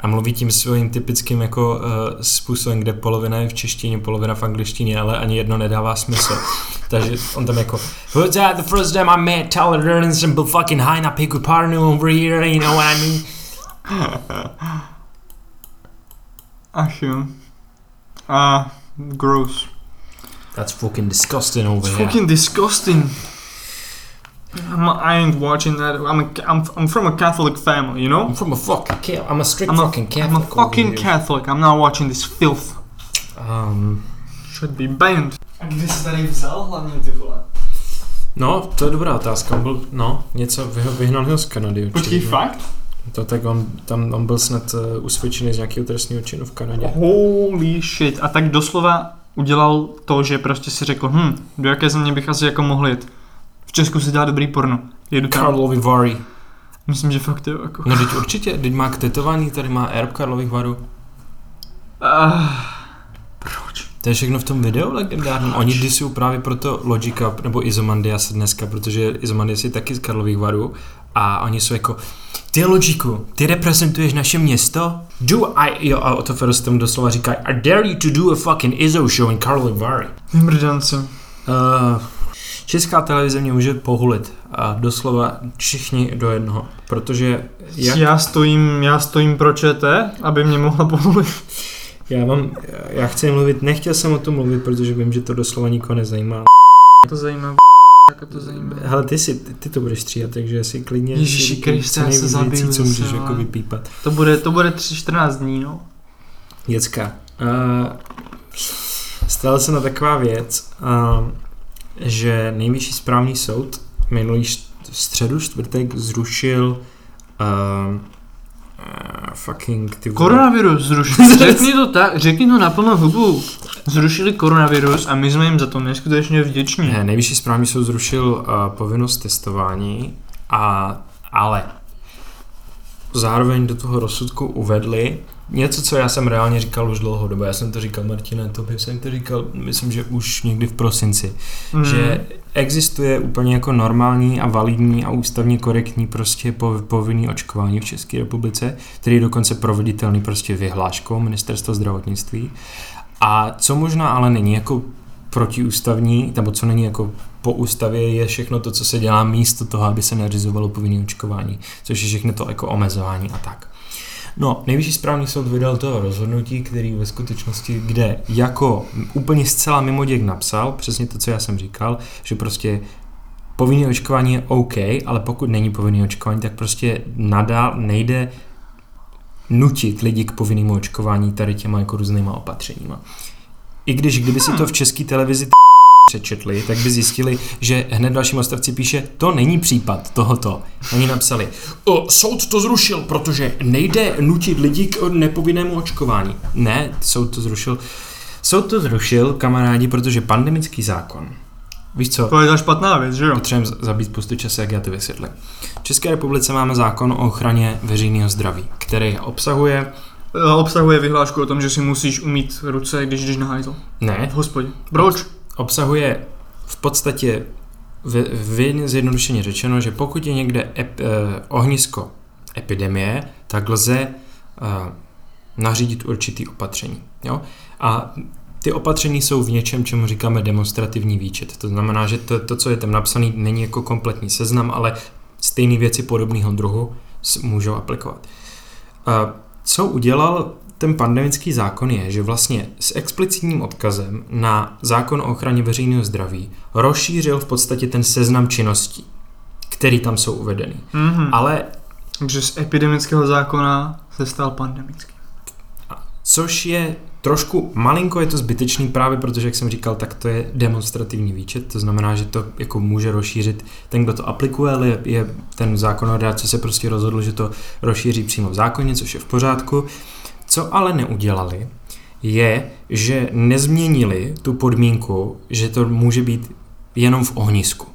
A mluví tím svým typickým jako uh, způsobem, kde polovina je v češtině, polovina v angličtině, ale ani jedno nedává smysl. Takže on tam jako Who's that the first time I met Tyler Durden and byl fucking high na piku parnu over here, you know what I mean? Ach jo. Ah, gross. That's fucking disgusting over It's here. fucking disgusting. I'm, I ain't watching that. I'm, a, I'm, I'm from a Catholic family, you know? I'm from a fucking Catholic. I'm a strict I'm a, fucking I'm Catholic. a fucking. Catholic. I'm not watching this filth. Um, Should be banned. A kde jsi tady vzal hlavně ty vole? no, to je dobrá otázka. On byl, no, něco, vyho- vyhnal ho z Kanady. Počkej, určitě. fakt? To tak on, tam, on byl snad uh, usvědčený z nějakého trestního činu v Kanadě. Holy shit. A tak doslova udělal to, že prostě si řekl, hm, do jaké země bych asi jako mohl jít. V Česku si dá dobrý porno. Jedu tam. Karlovy Vary. Myslím, že fakt jo, jako. No teď určitě, teď má k tetování, tady má erb Karlových varů. Uh, proč? To je všechno v tom videu legendárním. Oni disují právě proto Logica nebo Izomandias dneska, protože Izomandias je taky z Karlových varů a oni jsou jako ty Logiku, ty reprezentuješ naše město? Do I, jo a Otto Ferus tam doslova říká I dare you to do a fucking Izzo show in Karlovy Vary. Vymrdanci. Uh, Česká televize mě může pohulit a doslova všichni do jednoho, protože jak, Já stojím, já stojím pro ČT, aby mě mohla pomoct. já, mám, já chci mluvit, nechtěl jsem o tom mluvit, protože vím, že to doslova nikoho nezajímá. To zajímavé. Jak to zajímavé. Hele, ty, si, ty, ty to budeš stříhat, takže si klidně říkej Kriste, já se zabiju co můžeš ale- jako vypípat. To bude, to bude 3-14 dní, no. Děcka. Uh, stala se na taková věc, uh, že nejvyšší správní soud minulý středu, čtvrtek zrušil uh, uh, fucking ty vole. Koronavirus zrušili. Řekni to tak, řekni to na plnou hubu. Zrušili koronavirus a my jsme jim za to neskutečně vděční. Ne, nejvyšší správní soud zrušil uh, povinnost testování, a, ale zároveň do toho rozsudku uvedli něco, co já jsem reálně říkal už dlouhodobě. Já jsem to říkal Martine, to jsem to říkal, myslím, že už někdy v prosinci. Mm. že existuje úplně jako normální a validní a ústavně korektní prostě pov- povinný očkování v České republice, který je dokonce proveditelný prostě vyhláškou ministerstva zdravotnictví. A co možná ale není jako protiústavní, nebo co není jako po ústavě, je všechno to, co se dělá místo toho, aby se nařizovalo povinné očkování, což je všechno to jako omezování a tak. No, nejvyšší správní soud vydal toho rozhodnutí, který ve skutečnosti, kde jako úplně zcela mimo děk napsal, přesně to, co já jsem říkal, že prostě povinné očkování je OK, ale pokud není povinné očkování, tak prostě nadál nejde nutit lidi k povinnému očkování tady těma jako různýma opatřeníma. I když kdyby si to v české televizi přečetli, tak by zjistili, že hned v dalším odstavci píše, to není případ tohoto. Oni napsali, o, soud to zrušil, protože nejde nutit lidi k nepovinnému očkování. Ne, soud to zrušil. Soud to zrušil, kamarádi, protože pandemický zákon. Víš co? To je ta špatná věc, že jo? Potřebujeme zabít spoustu času, jak já to vysvětlím. V České republice máme zákon o ochraně veřejného zdraví, který obsahuje, E, Obsahuje vyhlášku o tom, že si musíš umít ruce, když jdeš na hajzl. ne, V hospodě. Proč? Obsahuje v podstatě v, v zjednodušeně řečeno, že pokud je někde ep, eh, ohnisko epidemie, tak lze eh, nařídit určitý opatření. Jo? A ty opatření jsou v něčem, čemu říkáme demonstrativní výčet. To znamená, že to, to co je tam napsané, není jako kompletní seznam, ale stejné věci podobného druhu můžou aplikovat. A co udělal ten pandemický zákon je, že vlastně s explicitním odkazem na zákon o ochraně veřejného zdraví rozšířil v podstatě ten seznam činností, který tam jsou uvedeny. Mhm. Ale Takže z epidemického zákona se stal pandemický. což je trošku malinko je to zbytečný právě protože, jak jsem říkal, tak to je demonstrativní výčet, to znamená, že to jako může rozšířit ten, kdo to aplikuje, ale je, ten zákonodárce se prostě rozhodl, že to rozšíří přímo v zákoně, což je v pořádku. Co ale neudělali, je, že nezměnili tu podmínku, že to může být jenom v ohnisku.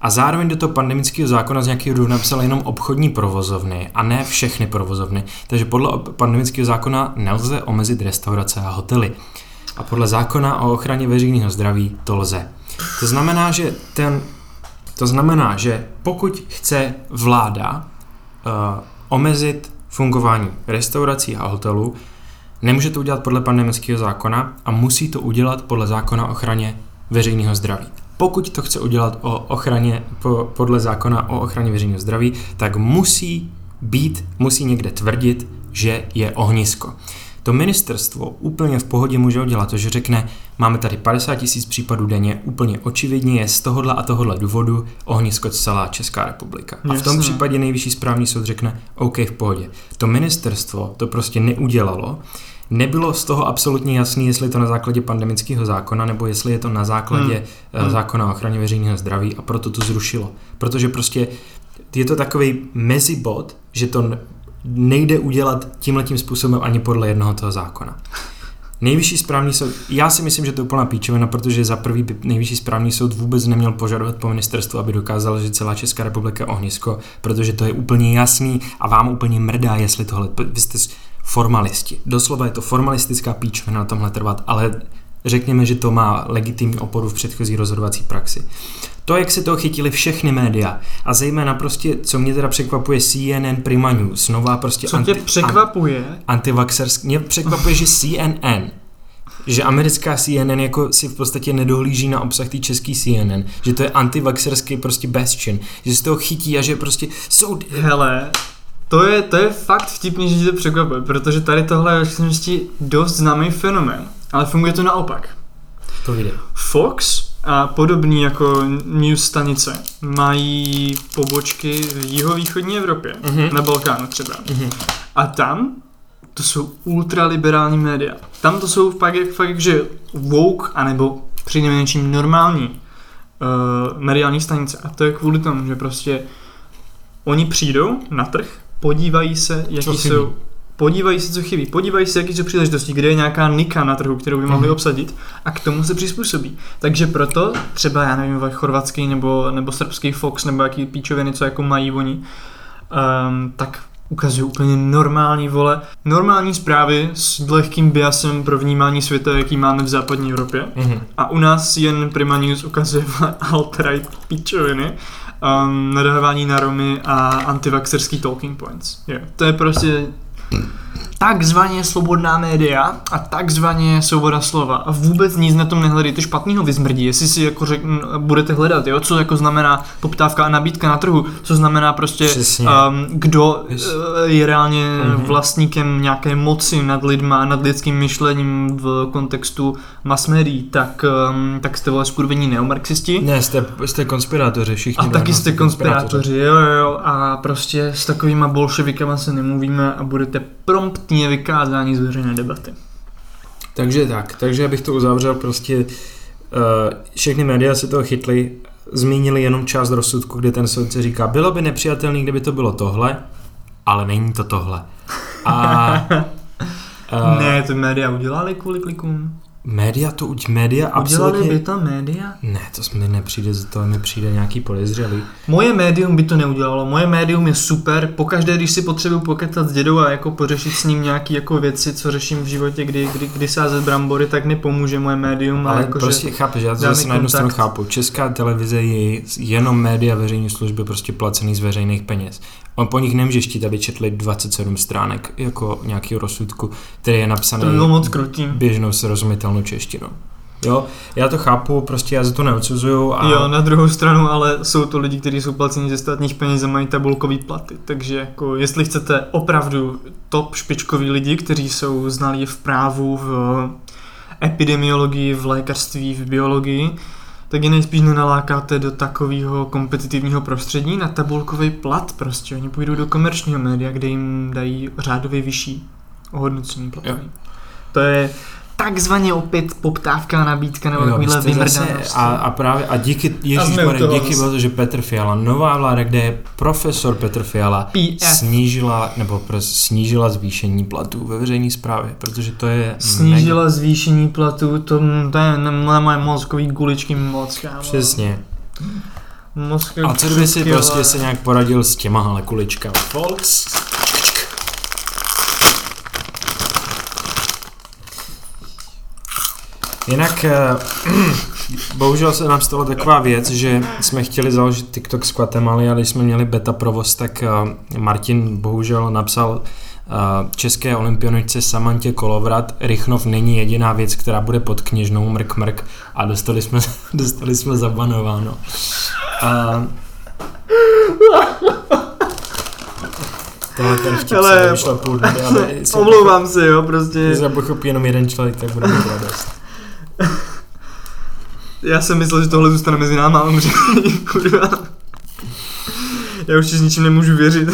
A zároveň do toho pandemického zákona z nějakého důvodu napsal jenom obchodní provozovny a ne všechny provozovny. Takže podle pandemického zákona nelze omezit restaurace a hotely. A podle zákona o ochraně veřejného zdraví to lze. To znamená, že ten, to znamená, že pokud chce vláda uh, omezit fungování restaurací a hotelů, nemůže to udělat podle pandemického zákona a musí to udělat podle zákona o ochraně veřejného zdraví. Pokud to chce udělat o ochraně, po, podle zákona o ochraně veřejného zdraví, tak musí být, musí někde tvrdit, že je ohnisko. To ministerstvo úplně v pohodě může udělat to, že řekne, máme tady 50 tisíc případů denně, úplně očividně je z tohohle a tohohle důvodu ohnisko celá Česká republika. A v tom případě nejvyšší správní soud řekne, OK, v pohodě. To ministerstvo to prostě neudělalo, Nebylo z toho absolutně jasný, jestli je to na základě pandemického zákona, nebo jestli je to na základě Hmm. hmm. Hmm. zákona o ochraně veřejného zdraví a proto to zrušilo. Protože prostě je to takový mezibod, že to nejde udělat tímhletím způsobem ani podle jednoho toho zákona. Nejvyšší správní soud, já si myslím, že to je úplná píčovina, protože za prvý by nejvyšší správní soud vůbec neměl požadovat po ministerstvu, aby dokázal, že celá Česká republika je ohnisko, protože to je úplně jasný a vám úplně mrdá, jestli tohle, vy jste formalisti. Doslova je to formalistická píčovina na tomhle trvat, ale řekněme, že to má legitimní oporu v předchozí rozhodovací praxi. To, jak se toho chytili všechny média a zejména prostě, co mě teda překvapuje CNN Prima News, nová prostě Co tě překvapuje? antivaxerský. Mě překvapuje, že CNN že americká CNN jako si v podstatě nedohlíží na obsah té český CNN, že to je antivaxerský prostě bastion, že se toho chytí a že prostě jsou... Hele, to je, to je fakt vtipný, že tě to překvapuje, protože tady tohle je skutečnosti dost známý fenomén, ale funguje to naopak. Povídej. Fox a podobný jako news stanice mají pobočky v jihovýchodní Evropě, Mhm. na Balkánu třeba. Mhm. A tam to jsou ultraliberální média. Tam to jsou fakt, jak, fakt že woke, anebo přinejmenším normální uh, mediální stanice. A to je kvůli tomu, že prostě oni přijdou na trh, podívají se, jaký jsou podívají se, co chybí, podívají se, jaký jsou příležitosti, kde je nějaká nika na trhu, kterou by mohli Mhm. obsadit a k tomu se přizpůsobí. Takže proto třeba, já nevím, chorvatský nebo, nebo srbský Fox nebo jaký píčoviny, co jako mají oni, um, tak ukazují úplně normální vole, normální zprávy s lehkým biasem pro vnímání světa, jaký máme v západní Evropě. Mhm. A u nás jen Prima News ukazuje alt-right píčoviny, um, nadávání na Romy a antivaxerský talking points. Jo. To je prostě Mm. Takzvaně svobodná média a takzvaně svoboda slova. A vůbec nic na tom nehledejte špatného vyzmrdí. Jestli si jako řek, budete hledat, jo, co jako znamená poptávka a nabídka na trhu, co znamená prostě Přesně. um, kdo Yes. eh, je reálně Mhm. vlastníkem nějaké moci nad lidma, nad lidským myšlením v kontextu mass médií, tak, um, tak jste vole skurvení neomarxisti. Ne, jste, jste konspirátoři všichni. A taky dávno jste konspirátoři, jo, jo, jo, a prostě s takovýma bolševikama se nemluvíme a budete promptně vykázáni z veřejné debaty. Takže tak, takže abych to uzavřel, prostě uh, všechny média se toho chytly, zmínili jenom část rozsudku, kde ten soudce říká, bylo by nepřijatelný, kdyby to bylo tohle, ale není to tohle. A uh, ne, to média udělali kvůli klikům. Média to uď, média Udělali absolutně... by to média? Ne, to mi nepřijde, to mi přijde nějaký podezřelý. Moje médium by to neudělalo. Moje médium je super. Pokaždé, když si potřebuji poketat s dědou a jako pořešit s ním nějaké jako věci, co řeším v životě, kdy, kdy, kdy sázet brambory, tak mi pomůže moje médium. Ale jako, prostě že chápeš, já to zase na jednu stranu chápu. Česká televize je jenom média veřejné služby prostě placený z veřejných peněz. On po nich nemůže štít, aby četli 27 stránek jako nějakého rozsudku, který je napsaný to by bylo moc krutý. běžnou srozumitelnou češtinou. Jo, já to chápu, prostě já za to neodsuzuju a Jo, na druhou stranu, ale jsou to lidi, kteří jsou placeni ze státních peněz a mají tabulkový platy. Takže jako, jestli chcete opravdu top špičkoví lidi, kteří jsou znalí v právu, v epidemiologii, v lékařství, v biologii, tak je nejspíš nenalákáte do takového kompetitivního prostředí na tabulkový plat prostě. Oni půjdou do komerčního média, kde jim dají řádově vyšší ohodnocení platový. To je takzvaně opět poptávka a nabídka nebo takovýhle vymrdanost. a, a právě a díky, u ježišmarja, toho díky bylo to, že Petr Fiala, nová vláda, kde je profesor Petr Fiala, PF. snížila, nebo pros, snížila zvýšení platů ve veřejné správě, protože to je mega, Snížila zvýšení platu, to, to je na moje mozkový guličky moc, kámo. přesně. Mozkový A co kdyby si prostě se nějak poradil s těma ale kuličkama? Volks. Jinak, eh, bohužel se nám stala taková věc, že jsme chtěli založit TikTok s Guatemala, ale když jsme měli beta provoz, tak eh, Martin bohužel napsal eh, české olympioničce Samantě Kolovrat, Rychnov není jediná věc, která bude pod kněžnou mrk mrk a dostali jsme, dostali jsme zabanováno. A Tohle ten vtip Hele, se půl dny, ale Omlouvám se, jo, Když prostě. se pochopí jenom jeden člověk, tak bude mít radost. Já jsem myslel, že tohle zůstane mezi náma, ale může, kurva. Já už si s ničím nemůžu věřit.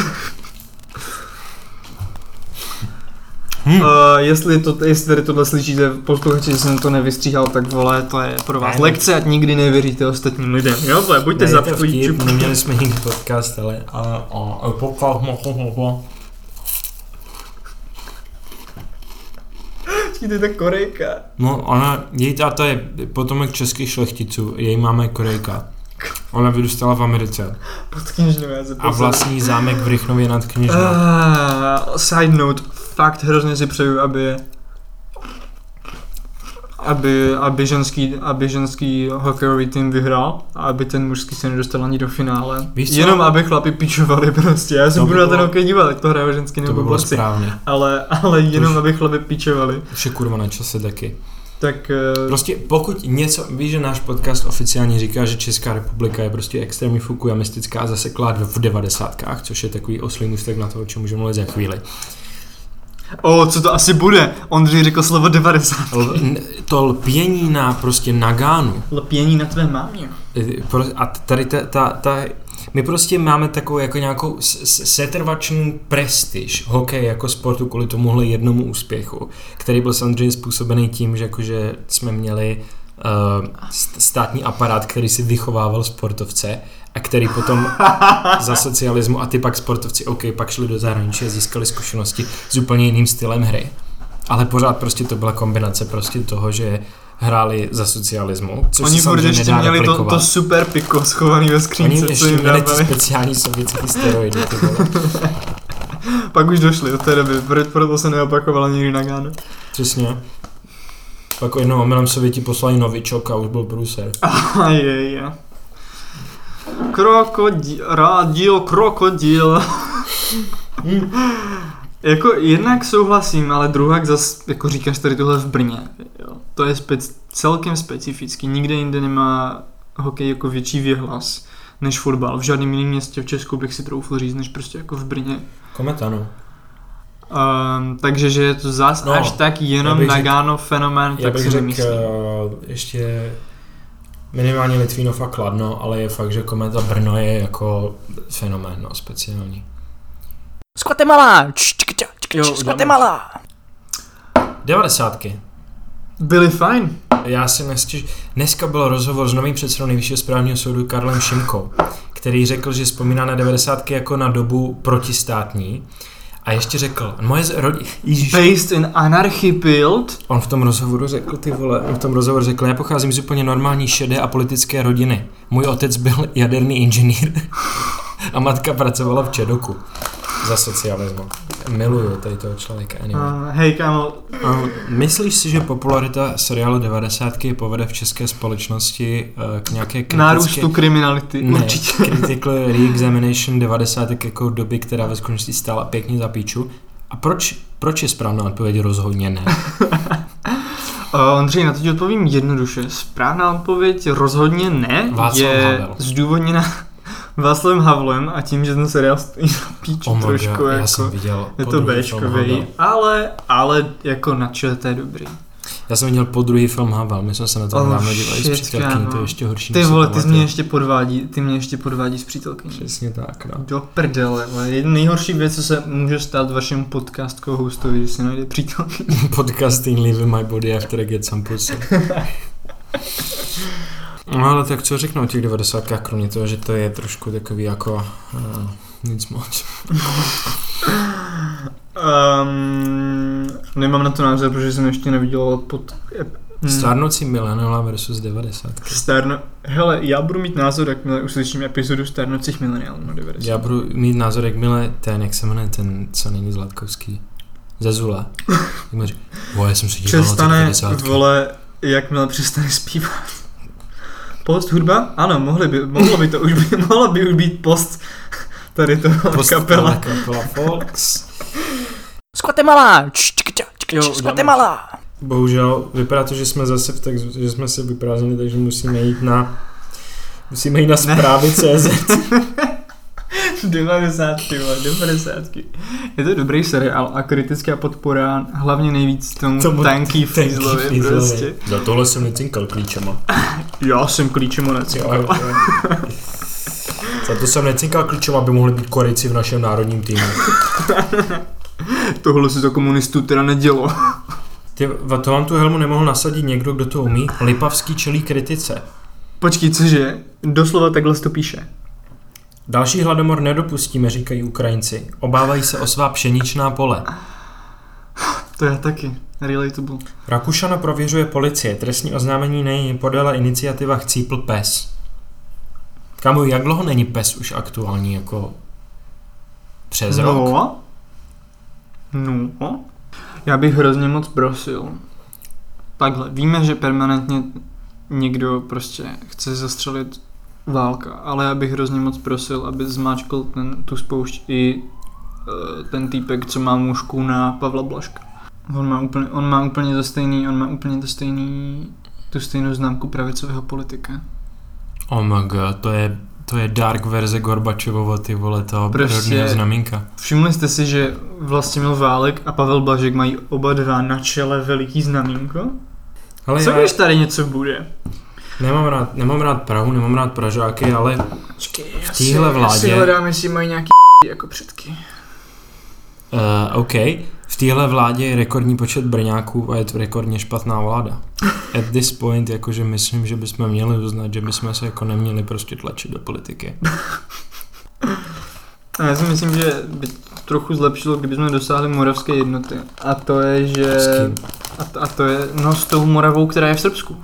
Hm. Uh, jestli, to, jestli tady tohle slyšíte, posluchači, že jsem to nevystříhal, tak vole, to je pro vás Ne, lekce, ať nikdy nevěříte ostatním lidem, jo, vole, buďte vtip, neměli jsme nikdy podcast, ale... A, a, to je Korejka. No, ona, její táta je potomek českých šlechticů, její máma je Korejka. Ona vyrůstala v Americe Pod knižnou, já se a vlastní zámek v Rychnově nad Kněžnou. Uh, side note, fakt hrozně si přeju, aby aby, aby, ženský, aby ženský hokejový tým vyhrál a aby ten mužský se nedostal ani do finále. Víš co? Jenom aby chlapi pičovali prostě. Já se by budu na ten hokej dívat, ať to hraje ženský nebo by borci. správně. Ale, ale jenom už- aby chlapi pičovali. Už je kurva na čase taky. Tak eh, Prostě pokud něco, víš, že náš podcast oficiálně říká, že Česká republika je prostě extrémně fukuyamistická a zaseklá v devadesátkách, což je takový oslý můstek na to, o čem můžeme mluvit za chvíli. O, co to asi bude? Ondřej řekl slovo 90. L- to lpění na prostě Nagánu, Lpění na tvé mámě. Pro- A tady ta, ta, ta my prostě máme takovou jako nějakou setrvačnou prestiž hokej jako sportu kvůli tomuhle jednomu úspěchu, který byl samozřejmě způsobený tím, že jakože jsme měli uh, státní aparát, který si vychovával sportovce a který potom za socialismu a ty pak sportovci, OK, pak šli do zahraničí a získali zkušenosti s úplně jiným stylem hry. Ale pořád prostě to byla kombinace prostě toho, že hráli za socialismu, což Oni furt ještě měli to, replikovat. to super piko schovaný ve Oni skřínce, co ještě jim měli ty speciální sovětský steroidy, ty. Pak už došli od té doby, proto, se neopakovala nikdy Nagano. Přesně. Pak jednou omylem Sověti poslali novičok a už byl průser. A je, je. Krokodil, rádio, krokodil. jako jednak souhlasím, ale druhak zas, jako říkáš tady tohle v Brně. Jo. To je spec, celkem specifický. Nikde jinde nemá hokej jako větší věhlas než fotbal. V žádném jiném městě v Česku bych si troufl říct, než prostě jako v Brně. Kometano. Um, takže že je to zas No, no, až tak jenom Nagano fenomén, Já tak si řekl nemyslím. uh, ještě minimálně Litvínov a Kladno, ale je fakt, že Kometa Brno je jako fenomén, no, speciální. Jo, č, Z Guatemala! Devadesátky. Byli fajn. Já si nestěž... Dneska byl rozhovor s novým předsedou nejvyššího správního soudu Karlem Šimkou, který řekl, že vzpomíná na devadesátky jako na dobu protistátní. A ještě řekl, moje z- rodi... Ježíš, Based in Anarchy Build. On v tom rozhovoru řekl, ty vole, on v tom rozhovoru řekl, já pocházím z úplně normální šedé a politické rodiny. Můj otec byl jaderný inženýr a matka pracovala v Čedoku za socialismu. Miluju tady toho člověka. Anyway. Uh, hej kámo, Uh, myslíš si, že popularita seriálu 90 povede v české společnosti uh, k nějaké k kritické... nárůstu kriminality, ne, určitě. critical re-examination 90 jako doby, která ve skutečnosti stála pěkně za píču. A proč, proč je správná odpověď rozhodně ne? Uh, Ondřej, na to ti odpovím jednoduše. Správná odpověď rozhodně ne Václav je Havel. zdůvodněna Václavem Havlem a tím, že ten seriál stojí na píču Oh trošku God, jako. já jsem viděl je to Havel. ale, ale jako na to je dobrý. Já jsem viděl po druhý film Havel, my jsme se na to Oh, dávno dívali s přítelkyní, to je ještě horší. Ty vole, ty mě ještě podvádí, ty mě ještě podvádí s přítelkyní. Přesně tak, no. Do prdele, ale jedna nejhorší věc, co se může stát vašemu podcast hostovi, že si najde přítelkyni. Podcasting Leave My Body After I Get Some Pussy. No ale tak co řeknu o těch 90 kromě toho, že to je trošku takový jako uh, nic moc. Um, nemám na to názor, protože jsem ještě neviděl pod... Hmm. Stárnoucí millennial versus 90. Starno... Hele, já budu mít názor, jakmile uslyším epizodu Starnoucích mileniálů na 90. Já budu mít názor, jakmile ten, jak se jmenuje ten, co není Zlatkovský, Zezula. Vole, jsem se díval Přestane, 90. vole, jakmile přestane zpívat. Post hudba? Ano, mohli by, mohlo by to už být, mohlo by už být post tady to Post- kapela. kapela Fox. Z Guatemala! Bohužel vypadá to, že jsme zase v tak, že jsme se vyprázdnili, takže musíme jít na musíme jít na zprávy CZ. 90, vole, 90. Je to dobrý seriál a kritická podpora hlavně nejvíc tomu, tomu tanký Fízlovi prostě. Za tohle jsem necinkal klíčema. Já jsem klíčem Jo, necinkal. jo, jo. Za to jsem necinkal klíčem, aby mohli být Korejci v našem národním týmu. Tohle se za komunistů teda nedělo. Ty, to vám tu helmu nemohl nasadit někdo, kdo to umí? Lipavský čelí kritice. Počkej, cože? Doslova takhle se to píše. Další hladomor nedopustíme, říkají Ukrajinci. Obávají se o svá pšeničná pole. To je taky relatable. Rakušana prověřuje policie. Trestní oznámení nej podala iniciativa Chcípl pes. Kamu, jak dlouho není pes už aktuální jako přes rok? No. No. Já bych hrozně moc prosil. Takhle, víme, že permanentně někdo prostě chce zastřelit válka, ale já bych hrozně moc prosil, aby zmáčkl ten, tu spoušť i uh, ten týpek, co má mužku na Pavla Blaška. On má úplně, on má úplně to stejný, on má úplně to stejný, tu stejnou známku pravicového politika. Oh my god, to je, to je dark verze Gorbačovova, ty vole, toho Prostě- znamínka. Všimli jste si, že Vlastimil Válek a Pavel Blažek mají oba dva na čele veliký znamínko? Ale Co já když tady něco bude? Nemám rád, nemám rád Prahu, nemám rád Pražáky, ale v téhle Já si vládě- hledám, jestli mají nějaký jako předky. Uh, OK, v téhle vládě je rekordní počet Brňáků a je to rekordně špatná vláda. At this point, jakože myslím, že bychom měli uznat, že bychom se jako neměli prostě tlačit do politiky. A já si myslím, že by trochu zlepšilo, kdybychom dosáhli moravské jednoty. A to je, že... A, to- a to je, no s tou Moravou, která je v Srbsku.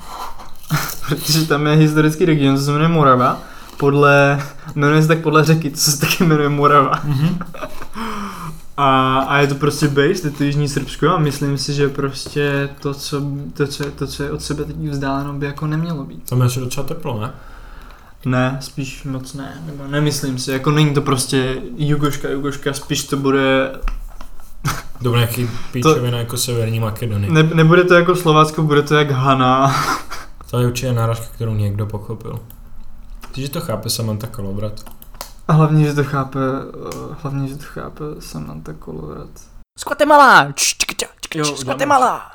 Protože tam je historický region, co se jmenuje Morava. Podle, jmenuje se tak podle řeky, co se taky jmenuje Morava. Mhm. A, a je to prostě base, je to jižní Srbsko a myslím si, že prostě to, co, to, co, je, to, co je od sebe teď vzdáleno, by jako nemělo být. Tam je docela teplo, ne? Ne, spíš moc ne, nebo nemyslím si, jako není to prostě Jugoška, Jugoška, spíš to bude, To byl nějaký píčovina jako Severní Makedonie. ne, nebude to jako Slovácko, bude to jak Hana. To je určitě náražka, kterou někdo pochopil. Že to chápe Samantha Kolovrat. A hlavně, že to chápe, eh, hlavně, že to chápe Samantha Kolovrat. Jo, z dáme. Guatemala.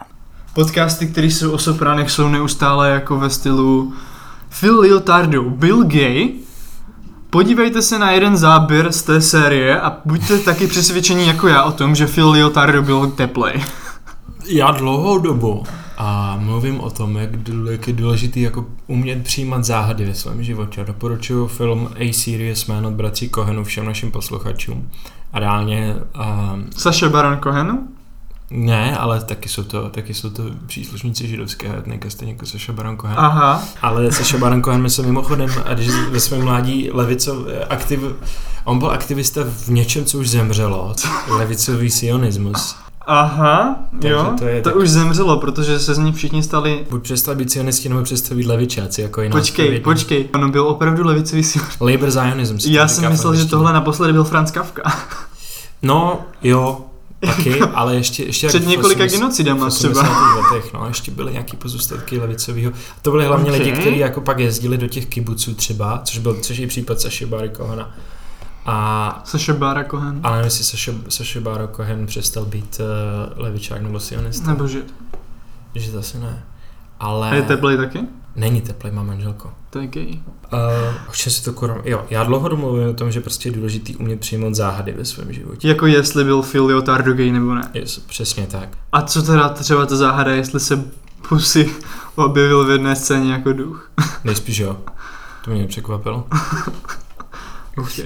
Podcasty, které jsou o sopránech, jsou neustále jako ve stylu Phil Leotardo byl gay, podívejte se na jeden záběr z té série a buďte taky přesvědčení jako já o tom, že Phil Leotardo byl teplej. Já dlouhou dobu a mluvím o tom, jak, jak je důležitý jako umět přijímat záhady ve svém životě. Doporučuji film A Serious Man od bratří Cohenů všem našim posluchačům. A reálně uh, Saša Baron Cohen? ne, ale taky jsou to, taky jsou to příslušníci židovského etnika, stejně jako Saša Baron Cohen. Aha. Ale Saša Baron Cohen mi se mimochodem, a když ve svém mládí levicov, aktiv, on byl aktivista v něčem, co už zemřelo, levicový sionismus. Aha, Takže jo, to je to tak- už zemřelo, protože se z ní všichni stali... Buď přestat být sionisti, nebo přestat být levičáci, jako jiná Počkej, odpověď. počkej, ono byl opravdu levicový sil. Labor Zionism. Já jsem myslel, že tohle naposledy byl Franz Kafka. No, jo, taky, ale ještě... ještě Před několika 80 genocidama třeba. 80. letech, no, ještě byly nějaký pozůstatky levicového. To byly hlavně Ok. lidi, kteří jako pak jezdili do těch kibuců třeba, což byl což je případ Saši Bary Kohana. A Saša Bára Cohen. ale nevím, jestli Saša, Saša Báro Cohen přestal být uh, levičák nebo sionista. Nebo že? Že asi ne. Ale A je teplej taky? není teplej, má manželko. To je gay. Uh, o čem si to kurva... Jo, já dlouho mluvím o tom, že prostě je důležitý umět přijmout záhady ve svém životě. Jako jestli byl Phil Leotardo gay nebo ne. Je, přesně tak. A co teda třeba ta záhada, jestli se Pussy objevil v jedné scéně jako duch? Nejspíš jo. To mě překvapilo. Okay.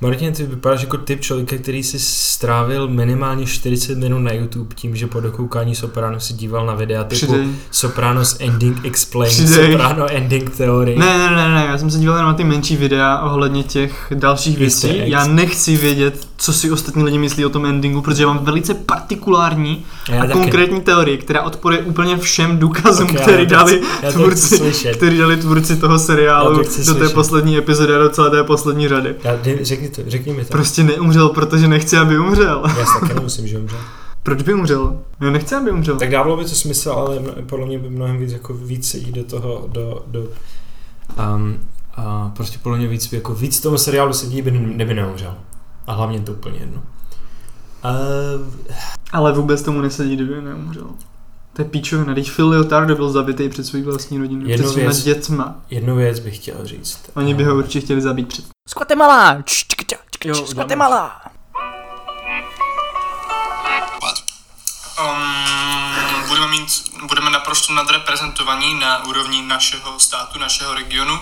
Martin, ty vypadáš jako typ člověka, který si strávil minimálně 40 minut na YouTube tím, že po dokoukání Soprano si díval na videa typu Přidej. Sopranos Ending Explained, Přidej. Soprano Ending Theory. Ne, ne, ne, ne, já jsem se díval jenom na ty menší videa ohledně těch dalších Easter věcí. eggs. Já nechci vědět, co si ostatní lidi myslí o tom endingu, protože já mám velice partikulární A já a taky. konkrétní teorii, která odporuje úplně všem důkazům, Ok, který dali já tvůrci, který dali tvůrci toho seriálu do té slyšet. poslední epizody a do celé té poslední řady. Já, řekni to, řekni mi to. Prostě neumřel, protože nechci, aby umřel. Já si taky nemusím, že umřel. Proč by umřel? Já nechci, aby umřel. Tak dávalo by to smysl, ale podle mě by mnohem víc jako víc jít do toho, do, do um, a prostě podle mě víc, jako víc tomu seriálu sedí, by, neby neumřel. A hlavně to úplně jedno. Uh, Ale vůbec tomu nesedí, kdyby neumřel. To je píčovina, když Phil Leotardo byl zabitý před svou vlastní rodinou, Jednu před svýma věc. dětma. jednu věc bych chtěl říct. Oni by ho určitě chtěli zabít před. Z Guatemala. Z. Guatemala. Um, budeme, mít, budeme naprosto nadreprezentovaní na úrovni našeho státu, našeho regionu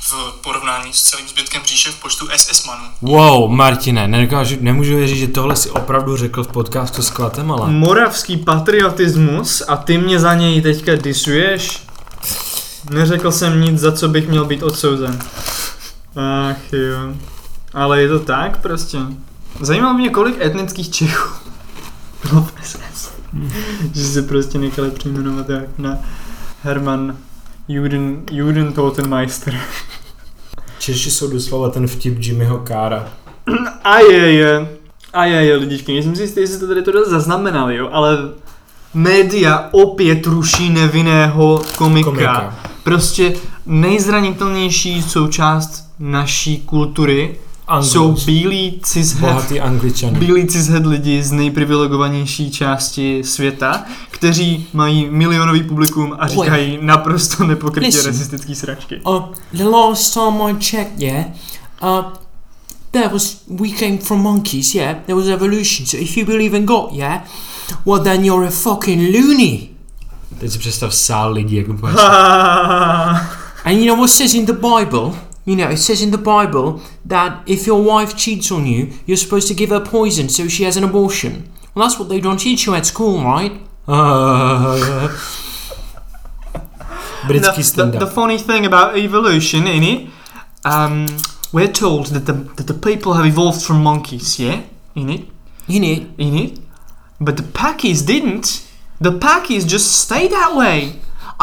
v porovnání s celým zbytkem říše v počtu SS manů. Wow, Martine, nedokážu, nemůžu věřit, že tohle si opravdu řekl v podcastu s Guatemala. Moravský patriotismus a ty mě za něj teďka disuješ? Neřekl jsem nic, za co bych měl být odsouzen. Ach jo. Ale je to tak prostě. Zajímalo mě, kolik etnických Čechů bylo v SS. že se prostě nechali přejmenovat jak na Herman Juden, Juden Totenmeister. Češi jsou doslova ten vtip Jimmyho Kára. A je, je. A je, je, lidičky, nejsem si jistý, jestli jste tady to zaznamenali, jo, ale média opět ruší nevinného komika. Komika. komika. Prostě nejzranitelnější součást naší kultury Anglus. jsou bílí angličany. bílí cishet lidi z nejprivilegovanější části světa, kteří mají milionový publikum a říkají naprosto nepokrytě Listen. rasistický sračky. Uh, the last time I checked, yeah, uh, there was we came from monkeys, yeah. There was evolution. So if you believe in God, yeah, well then you're a fucking loony. Teď si představ sál lidí, jako úplně And you know what says in the Bible? You know, it says in the Bible that if your wife cheats on you, you're supposed to give her poison so she has an abortion. Well, that's what they don't teach you at school, right? britský the, the, the funny thing about evolution, innit? Um, we're told that the, that the people have evolved from monkeys, yeah? Innit? You know, Innit? But the Packies didn't. The Packies just stay that way.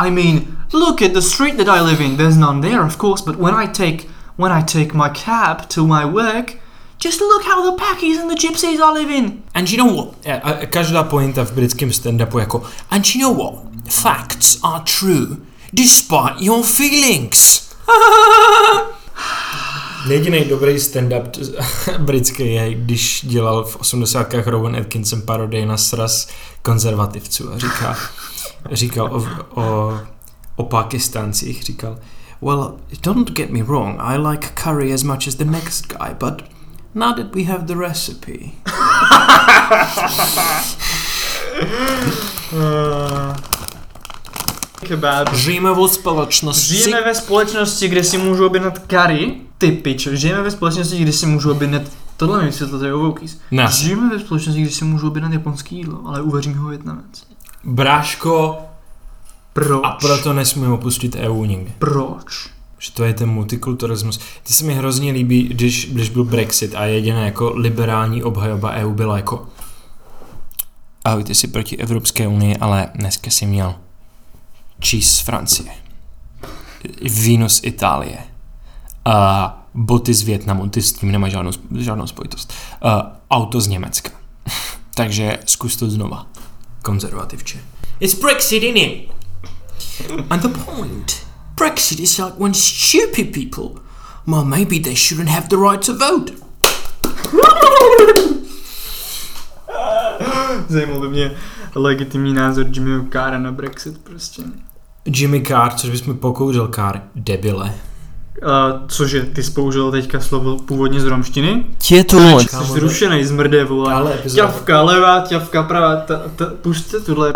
I mean, look at the street that I live in. There's none there, of course, but when I take when I take my cab to my work, just look how the Packies and the Gypsies are living. and you know what? A, a každá pointa v britském stand-upu jako And you know what? Facts are true despite your feelings. Jediný dobrý stand-up britský je, když dělal v 80. Rowan Atkinson parodii na sraz konzervativců a říká, říkal o, o, o Pakistáncích, říkal, Well, don't get me wrong, I like curry as much as the next guy, but now that we have the recipe. Kebab. Žijeme ve společnosti. Žijeme ve společnosti, kde si můžu objednat curry. Ty pičo, žijeme ve společnosti, kde si můžu objednat Tohle mi vysvětlete o Vokis. Žijeme ve společnosti, kde si můžu objednat japonský jídlo, ale uvaří mi ho Větnamec. Bráško, Proč? a proto nesmím opustit EU nikdy. Proč? Že to je ten multikulturalismus. Ty se mi hrozně líbí, když, když byl Brexit a jediná jako liberální obhajoba EU byla jako Ahoj, ty jsi proti Evropské unii, ale dneska jsi měl cheese z Francie, víno z Itálie, a boty z Větnamu, ty s tím nemáš žádnou, žádnou spojitost, a auto z Německa. Takže zkus to znova. Konzervativče. It's Brexit, innit? And the point. Brexit is like when stupid people, well, maybe they shouldn't have the right to vote. Zajímal by mě legitimní názor Jimmyho Carra na Brexit prostě. Jimmy Carr, což mi pokouřil, Carr, debile. Uh, cože, ty jsi použil teďka slovo původně z romštiny? Je to moc. Jsi zrušenej, zmrde, vole. Tahle epizoda- Ťavka levá, ťavka pravá, ta, ta, pušte tuhle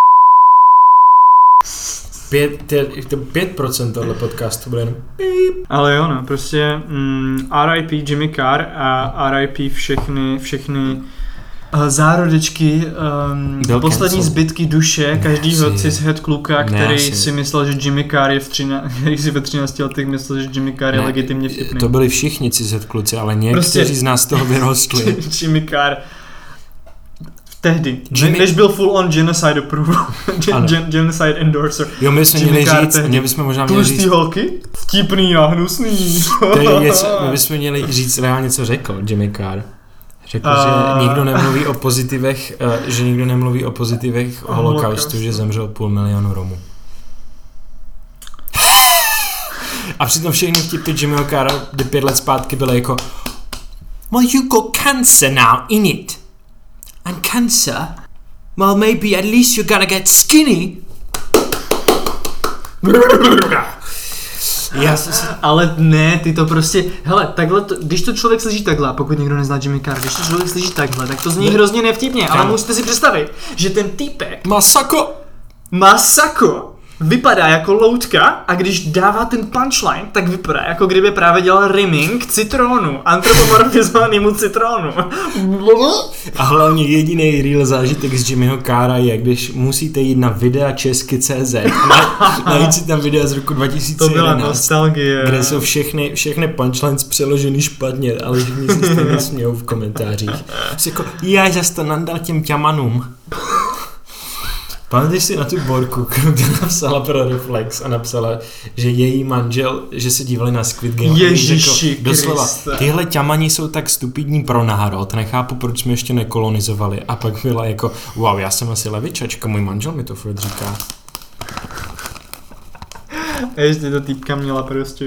Pět, tě, to 5% tohle podcastu bude jenom Ale jo, no, prostě mm, RIP Jimmy Carr a RIP všechny, všechny zárodečky, um, Byl poslední cancelled. zbytky duše každýho cishet kluka, který asi. si myslel, že Jimmy Carr je v třina, který si ve 13 letech myslel, že Jimmy Carr je Ne, legitimně vtipný. To byli všichni cizet kluci, ale někteří Prostě- z nás z toho vyrostli. Jimmy Carr tehdy, Jimmy- než byl full on genocide approval, gen, gen, genocide endorser. Jo, my Jimmy měli říct, tehdy. mě bychom možná měli Tlustý říct, holky? Vtipný a hnusný. to je my bychom měli říct reálně, co řekl Jimmy Carr. Řekl, že nikdo nemluví o pozitivech, eh, že nikdo nemluví o pozitivech O holokaustu, holokaustu. že zemřel půl milionu Romů. A přitom všechny vtipy Jimmyho Carra kdy pět let zpátky byly jako Well, you got cancer now, innit? And cancer, well, maybe at least you're gonna get skinny. Já Ale ne, ty to prostě, hele, takhle, to, když to člověk slyší takhle, a pokud někdo nezná Jimmy Carr, když to člověk slyší takhle, tak to zní hrozně nevtipně, ale musíte si představit, že ten týpek Masako! má sako, vypadá jako loutka a když dává ten punchline, tak vypadá jako kdyby právě dělal rimming citrónu, antropomorfizovanému citrónu. A hlavně jediný real zážitek z Jimmyho Kára je, když musíte jít na videa česky.cz na, najít si tam videa z roku To byla 2011, nostalgie. kde jsou všechny, všechny punchlines přeloženy špatně, ale všichni si stejně smějou v komentářích. Jsi jako, já zas to nandal těm ťamanům. Pamatuješ si na tu borku, kterou ty napsala pro Reflex a napsala, že její manžel, že se dívali na Squid Game. Ježiši řekl Doslova, tyhle ťamani jsou tak stupidní pro národ, nechápu, proč jsme ještě nekolonizovali. A pak byla jako, wow, já jsem asi levičačka, můj manžel mi to furt říká. A ještě ta týpka měla prostě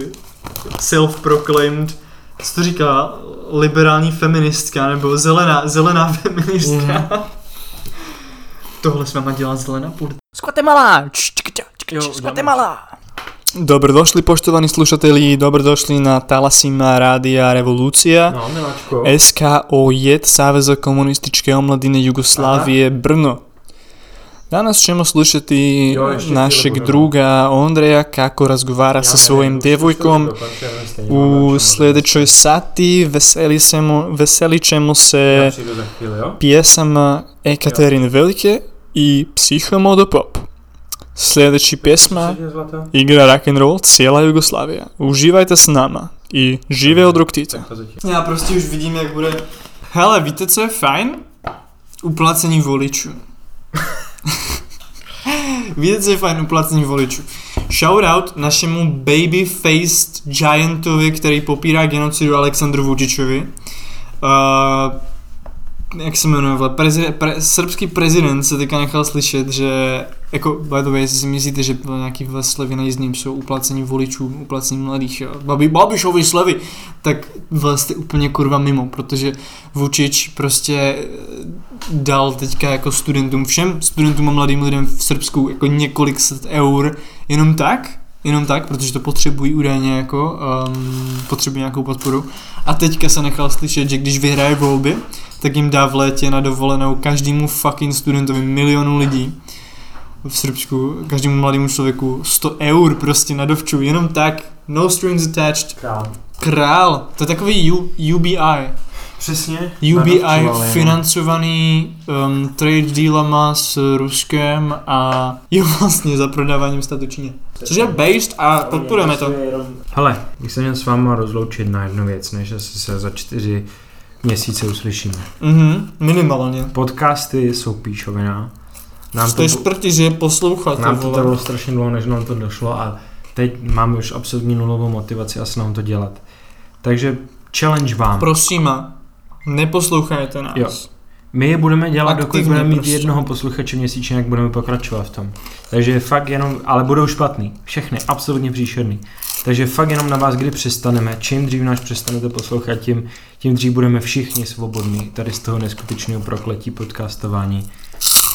self-proclaimed, co to říká, liberální feministka, nebo zelená, zelená feministka. Mhm. Tohle s váma dělá zelená půl. Z Guatemala! Jo, Z Guatemala! Dobrodošli poštovaní slušatelji, dobrodošli na Talasima Rádia Revolúcia. No, miláčko. SKO JED Saveza komunističke omladine Jugoslavije Brno. Danas ćemo slušati Jo, našeg druga Ondreja kako razgovara sa svojim devojkom. U sljedećoj sati veseli, semo, veselit ćemo se jo? pjesama Ekaterine Velike i Psihomodo Pop. Sljedeći pjesma igra rock and roll cijela Jugoslavija. Uživajte s nama i žive od Roktita. Já prostě už vidím, jak bude... Hele, víte, co je fajn? Uplacení voličů. víte, co je fajn? Uplacení voličů. Shoutout našemu baby-faced giantovi, který popírá genocidu Aleksandru Vučičovi. Uh, jak se jmenuje, prezi, pre, srbský prezident se teďka nechal slyšet, že, jako, by the way, jestli si myslíte, že nějaký vole slevy na jízdním jsou uplacení voličů, uplacení mladých, jo, Babi, Babišovi slevy, tak jste úplně kurva mimo, protože Vučič prostě eh, dal teďka jako studentům, všem studentům a mladým lidem v Srbsku jako několik set eur, jenom tak, jenom tak, protože to potřebují údajně jako, um, potřebují nějakou podporu. A teďka se nechal slyšet, že když vyhraje volby, tak jim dá v létě na dovolenou každému fucking studentovi milionu lidí v Srbsku, každému mladému člověku 100 eur prostě na dovču, jenom tak, no strings attached, král, to je takový U, UBI, Přesně. UBI no. financovaný um, trade dealama s Ruskem a jo vlastně za prodáváním statu Číně. Což je based a podporujeme to. Hele, bych se měl s váma rozloučit na jednu věc, než asi se za čtyři měsíce uslyšíme. Mhm, minimálně. Podcasty jsou píšovina. Nám To je smrti, že je poslouchat. nám to to trvalo strašně dlouho, než nám to došlo a teď máme už absolutně nulovou motivaci asi nám to dělat. Takže challenge vám. Prosím, neposlouchajte nás. Jo. My je budeme dělat, dokud Aktivně budeme mít prostě. jednoho posluchače měsíčně, jak budeme pokračovat v tom. Takže fakt jenom, ale budou špatný. Všechny, absolutně příšerný. Takže fakt jenom na vás, kdy přestaneme. Čím dřív nás přestanete poslouchat, tím, tím dřív budeme všichni svobodní tady z toho neskutečného prokletí podcastování.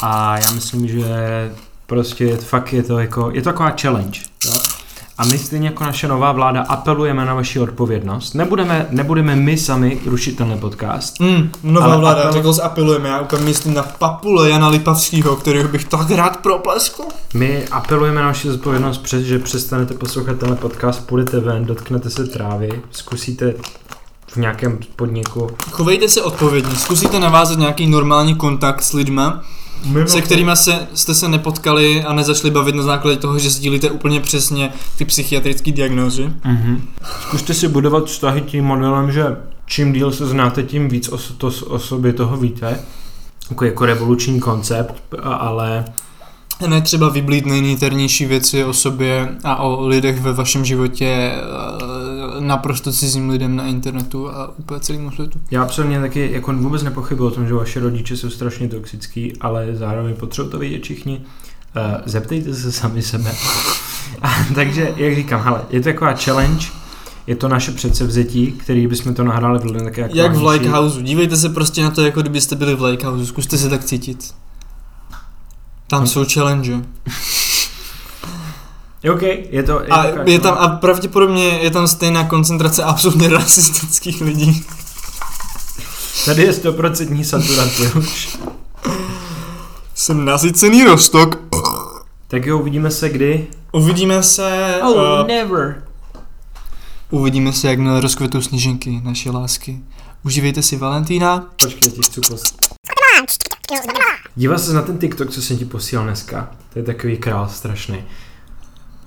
A já myslím, že prostě fakt je to jako, je to taková challenge. Jo? A my stejně jako naše nová vláda apelujeme na vaši odpovědnost. Nebudeme, nebudeme my sami rušit tenhle podcast, Mm, nová Ale vláda, apel- řekl apelujeme, já úplně myslím na papule Jana Lipavského, kterého bych tak rád propleskl. My apelujeme na vaši zodpovědnost, přes, že přestanete poslouchat tenhle podcast, půjdete ven, dotknete se trávy, zkusíte v nějakém podniku. Chovejte se odpovědně, zkusíte navázat nějaký normální kontakt s lidma, se kterými se, jste se nepotkali a nezačali bavit na základě toho, že sdílíte úplně přesně ty psychiatrické diagnózy. Mm-hmm. Zkuste si budovat vztahy tím modelem, že čím díl se znáte, tím víc o, to, o sobě toho víte. Jako, jako revoluční koncept, ale ne třeba vyblít nejniternější věci o sobě a o lidech ve vašem životě naprosto cizím lidem na internetu a úplně celému světu. já absolutně taky jako vůbec nepochybuji o tom, že vaše rodiče jsou strašně toxický, ale zároveň potřebují to vědět všichni. Uh, zeptejte se sami sebe. A, takže, jak říkám, hele, je to taková challenge, je to naše předsevzetí, který bychom to nahráli v také jako Jak v. Likehouse, dívejte se prostě na to, jako kdybyste byli v Likehouse, zkuste se tak cítit. Tam jsou challenge. Je OK, je to... A taková je tam, challenge. a pravděpodobně je tam stejná koncentrace absolutně rasistických lidí. Tady je 100% saturace už. Jsem nasycený rostok. Tak jo, uvidíme se kdy. Uvidíme se... uh, never. uvidíme se, jakmile rozkvetou sněženky naše lásky. Užívejte si Valentína. Počkej, ti chci post. Díval se na ten TikTok, co jsem ti posílal dneska. To je takový král strašný.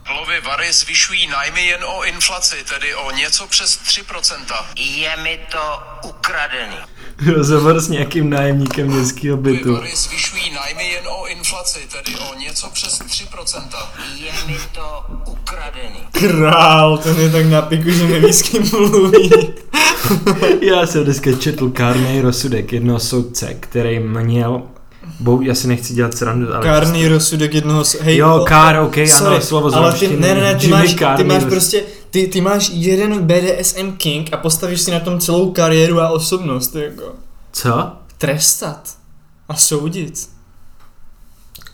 Hlovy Vary zvyšují nájmy jen o inflaci, tedy o něco přes 3%. Je mi to ukradený. Rozhovor s nějakým nájemníkem městského bytu. Vary zvyšují nájmy jen o inflaci, tedy o něco přes 3%. Je mi to ukradený. Král, ten je tak na piku, že neví s kým mluví. Já jsem dneska četl kárný rozsudek jednoho soudce, který měl Bou, já si nechci dělat srandu, ale... Kárný rozsudek jednoho... Hej, Jo, kár, ok, sorry, ano, slovo ale ty, ne, ne, ne, ty Jimmy máš, ty máš prostě, ty, ty máš jeden BDSM king a postavíš si na tom celou kariéru a osobnost, jako. Co? Trestat a soudit.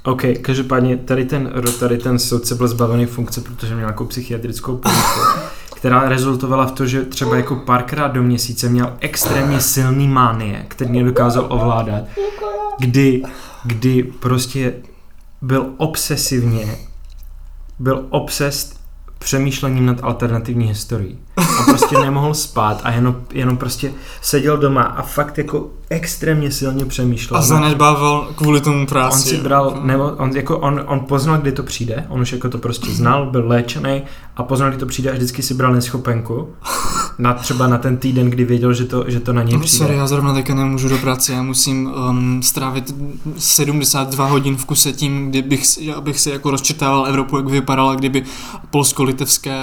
OK, každopádně tady ten, tady ten soudce byl zbavený funkce, protože měl nějakou psychiatrickou poruchu, která rezultovala v to, že třeba jako párkrát do měsíce měl extrémně silný mánie, který nedokázal ovládat, kdy, kdy prostě byl obsesivně, byl obsest přemýšlením nad alternativní historií. A prostě nemohl spát a jenom, jenom prostě seděl doma a fakt jako extrémně silně přemýšlel. A zanedbával kvůli tomu práci. On si bral, nebo on, jako on, on poznal, kdy to přijde, on už jako to prostě znal, byl léčený a poznal, kdy to přijde a vždycky si bral neschopenku. Na, třeba na ten týden, kdy věděl, že to, že to na něj No, přijde. sorry, já zrovna teďka nemůžu do práce, já musím um, strávit 72 hodin v kuse tím, kdybych abych si jako rozčetával Evropu, jak vypadala, kdyby polsko-litevské,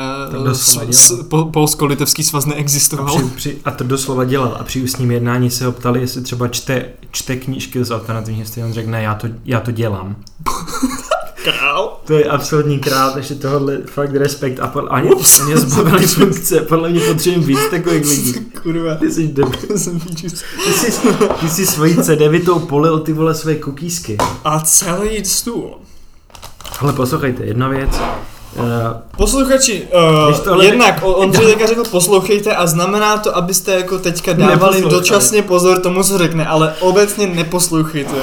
s, s, po, polsko-litevský svaz a, neexistoval. při, při, a to doslova dělal. A při ústním jednání se ho ptali, jestli třeba čte, čte knížky z alternativní historie. On řekl, ne, já to, já to dělám. Král. To je absolutní král, takže tohle fakt respekt. A pod, ani mě zbavili funkce. Podle mě potřebujeme víc takových lidí. Kurva. Ty jsi debil. Jsem. Ty jsi, ty jsi svojí C9 polil ty vole své kukísky. A celý stůl. Ale poslouchejte, jedna věc. Uh, Posluchači, uh, tohle- jednak o- Ondřej teďka řekl poslouchejte a znamená to, abyste jako teďka dávali dočasně pozor tomu, co řekne, ale obecně neposlouchejte.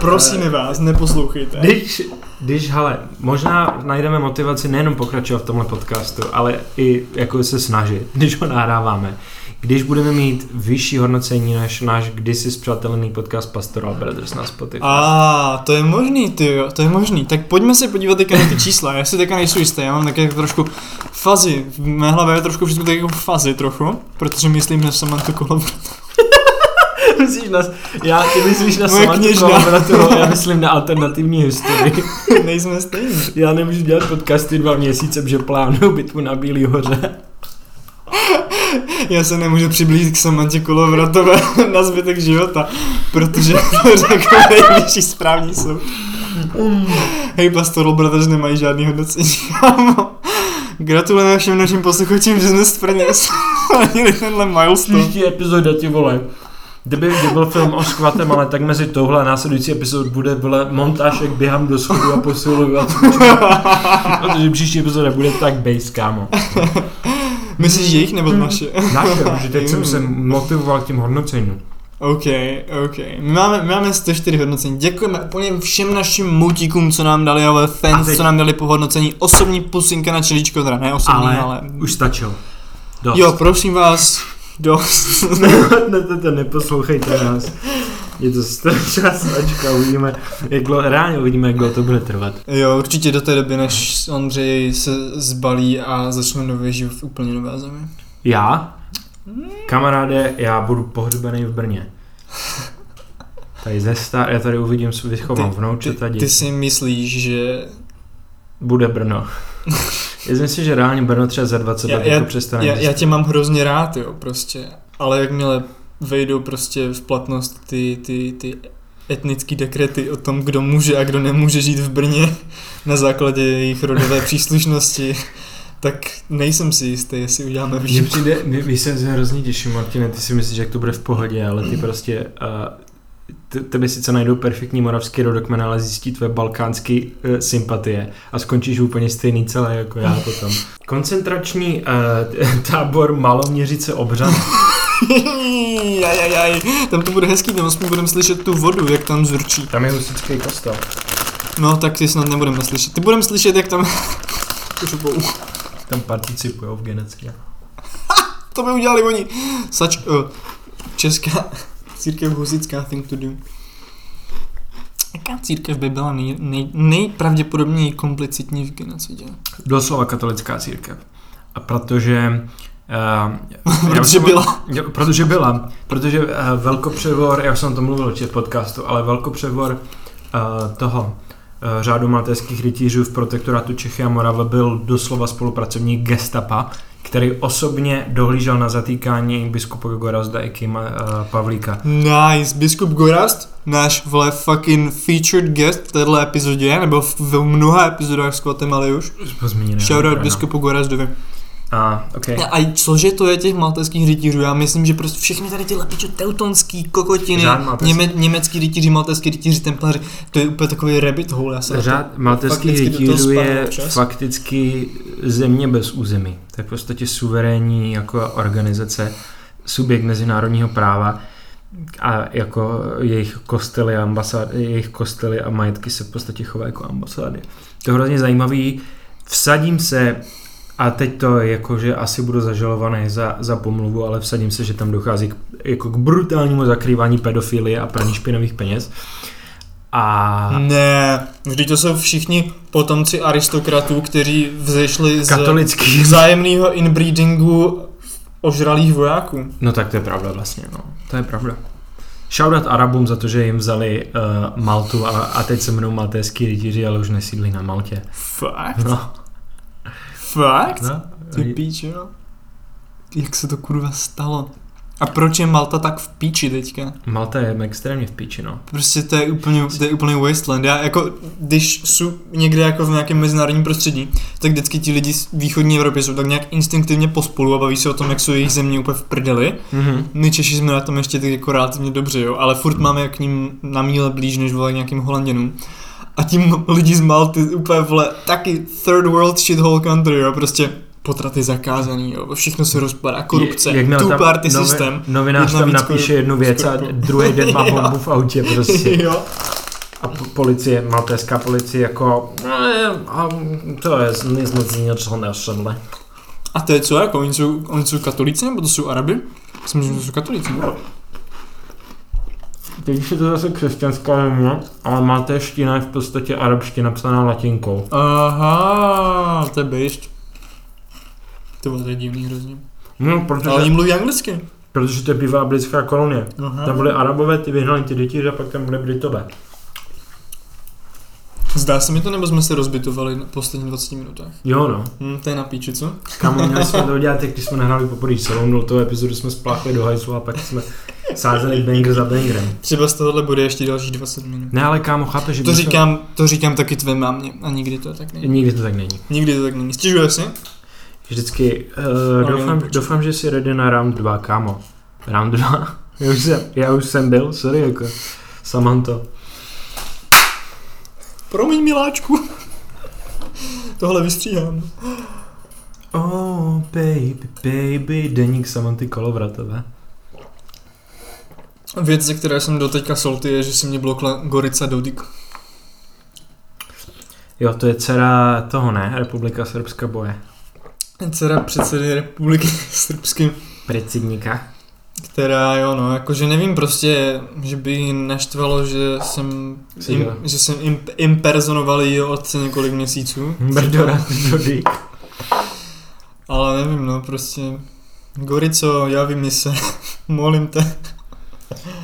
Prosíme vás, neposlouchejte. když, když, hele, možná najdeme motivaci nejenom pokračovat v tomhle podcastu, ale i jako se snažit, když ho nahráváme. Když budeme mít vyšší hodnocení než náš kdysi zpřátelený podcast Pastoral Brothers na Spotify. A to je možný, ty jo, to je možný. Tak pojďme se podívat teďka na ty čísla. Já si teďka nejsou jistý, já mám také trošku fazy. V mé hlavě je trošku všechno tak jako fazy trochu, protože myslím na Samantha Kolov. Myslíš na, já, ty myslíš na. Kolaboratovou, já myslím na alternativní historii. Nejsme stejní. Já nemůžu dělat podcasty dva měsíce, protože plánuju bitvu na Bílý hoře. Já se nemůžu přiblížit k Samantě Kolovratové na zbytek života, protože to řekl nejvyšší správní soud. Hej, Pastoral Brothers nemají žádný hodnocení. Gratulujeme všem našim posluchačům, že jsme splnili tenhle milestone. Příští epizoda, ty vole. Kdyby, kdyby byl film o skvatem, ale tak mezi touhle a následující epizod bude vole, montáž, jak běhám do schodu a posiluju a. Protože příští epizoda bude tak base, kámo. Myslíš jejich nebo naše? Naše, že teď jsem se motivoval k tím hodnocením. OK, OK. My máme, my máme 104 hodnocení. Děkujeme úplně všem našim moutíkům, co nám dali, ale fans, teď- co nám dali po hodnocení. Osobní pusinka na čeličko, teda ne osobní, ale... Ale, ale... už stačilo. Dost. Jo, prosím vás, dost. ne, to, to neposlouchejte nás. Je to časačka, uvidíme, jak dlouho, reálně uvidíme, jak dlouho to bude trvat. jo, určitě do té doby, než Ondřej se zbalí a začne nový život v úplně nové zemi. Já? Kamaráde, já budu pohřbený v Brně. Tady ze star, já tady uvidím, vychovám vnoučata, ty, ty děti. si myslíš, že... Bude Brno. Já si myslím, že reálně Brno třeba za 20 Já, let jako přestane já, já tě mám hrozně rád, jo, prostě. Ale jakmile vejdou prostě v platnost ty, ty, ty etnické dekrety o tom, kdo může a kdo nemůže žít v Brně na základě jejich rodové příslušnosti, tak nejsem si jistý, jestli uděláme Mně výjimku. přijde, my, my se hrozně těším, Martine, ty si myslíš, jak to bude v pohodě, ale ty prostě, uh, tebe sice najdou perfektní moravský rodokmen, ale zjistí tvé balkánské uh, sympatie a skončíš úplně stejný celé jako já potom. Koncentrační uh, tábor Maloměřice Obřan. Jajajaj, tam to bude hezký, tam aspoň budeme slyšet tu vodu, jak tam zurčí. Tam je husický kostel. No, tak ty snad nebudeme slyšet. Ty budeme slyšet, jak tam... Šupou. Tam participujou v genocině. to by udělali oni. Sač, uh, česká církev husická thing to do. Jaká církev by byla nej, nej, nejpravděpodobněji komplicitní v genocidě? Doslova katolická církev. A protože Uh, Protože byla. Jo, protože byla. Protože uh, velkopřevor, já jsem o tom mluvil v podcastu, ale velkopřevor uh, toho uh, řádu maltéských rytířů v protektorátu Čechy a Morava byl doslova spolupracovník gestapa, který osobně dohlížel na zatýkání biskupa Gorazda i Kima uh, Pavlíka. Nice, biskup Gorast, náš vole fucking featured guest v téhle epizodě, nebo v, v mnoha epizodách z Guatemaly už. Zmíněný, Shoutout ano. biskupu Gorazdovi. A, okay. A cože to je těch maltéských rytířů? Já myslím, že prostě všechny tady tyhle pičo teutonský kokotiny, něme, německý rytíři, maltéský rytíři, templaři, to je úplně takový rabbit hole. Já se Řád toho rytířů je občas. fakticky země bez území. To je v podstatě suverénní jako organizace, subjekt mezinárodního práva a jako jejich kostely a ambasády, jejich kostely a majetky se v podstatě chovají jako ambasády. To je hrozně zajímavý. Vsadím se, a teď to je jako, že asi budu zažalovaný za, za pomluvu, ale vsadím se, že tam dochází k, jako k brutálnímu zakrývání pedofilie a praní špinavých peněz. A Ne, vždyť to jsou všichni potomci aristokratů, kteří vzešli z katolický vzájemného inbreedingu ožralých vojáků. No tak to je pravda vlastně, no. To je pravda. Shoutout Arabům za to, že jim vzali uh, Maltu a, a teď se jmenou maltéský rytíři, ale už nesídlí na Maltě. Fakt? No. Fakt? no. Ty píčo. Jak se to kurva stalo? A proč je Malta tak v píči teďka? Malta je extrémně v píči, no. Prostě to je úplně, to je úplně wasteland. Já jako, když jsou někde jako v nějakém mezinárodním prostředí, tak vždycky ti lidi z východní Evropy jsou tak nějak instinktivně pospolu a baví se o tom, jak jsou jejich země úplně v prdeli. Mm-hmm. My Češi jsme na tom ještě tak jako relativně dobře, jo, ale furt máme k ním na míle blíž než vole nějakým Holanděnům. A tím lidi z Malty úplně vole taky third world shithole country, jo, prostě potraty zakázaný, jo, všechno se rozpadá, korupce, Jakmile two party novi- systém. Novinář tam napíše jednu věc a druhý den má bombu v autě prostě. jo. A po- policie, maltéská policie jako, "Ne, a to je, my jsme z něčeho nevšedli. A to je co, jako oni jsou, oni jsou katolíci nebo to jsou Araby? Myslím, že to jsou katolíci. ne? Teď je to zase křesťanská země, ale maltéština je v podstatě arabština psaná latinkou. Aha, to je bejšť. To bylo divný hrozně. No, protože, Ale oni mluví anglicky. protože to je bývalá britská kolonie. Aha. Tam byly arabové, ty vyhnali ty děti a pak tam byly britové. Zdá se mi to, nebo jsme se rozbitovali na posledních 20 minutách? Jo no. Hm, to je na píči, co? Kámo, měli jsme to udělat, jak když jsme nahráli poprvé celou nultou epizodu, jsme spláchli do hajzlu a pak jsme sázeli banger za bangerem. Třeba z tohohle bude ještě dalších 20 minut. Ne, ale kámo, chápeš, že To říkám, to říkám taky tvé mámě a nikdy to tak není. Nikdy to tak není. Nikdy to tak není. Stěžuje si? Vždycky, uh, No, doufám, doufám, že jsi ready na round 2, kámo. Round 2. já, už jsem, já už jsem byl, sorry, jako. Samanto. Promiň miláčku. Tohle vystříhám. Oh, baby, baby, deník Samanty Kolovratové. Věc, ze které jsem doteďka solty, je, že si mě blokla Gorica Dodik. Jo, to je dcera toho, ne? Republika Srbska boje. Dcera předsedy republiky srbské, Precidníka. která jo no, jakože nevím prostě, že by jí naštvalo, že jsem, im, že jsem im, impersonoval jejího otce několik měsíců. Brdora, Dodík. Ale nevím no, prostě Gorico, javí mi se, molím te.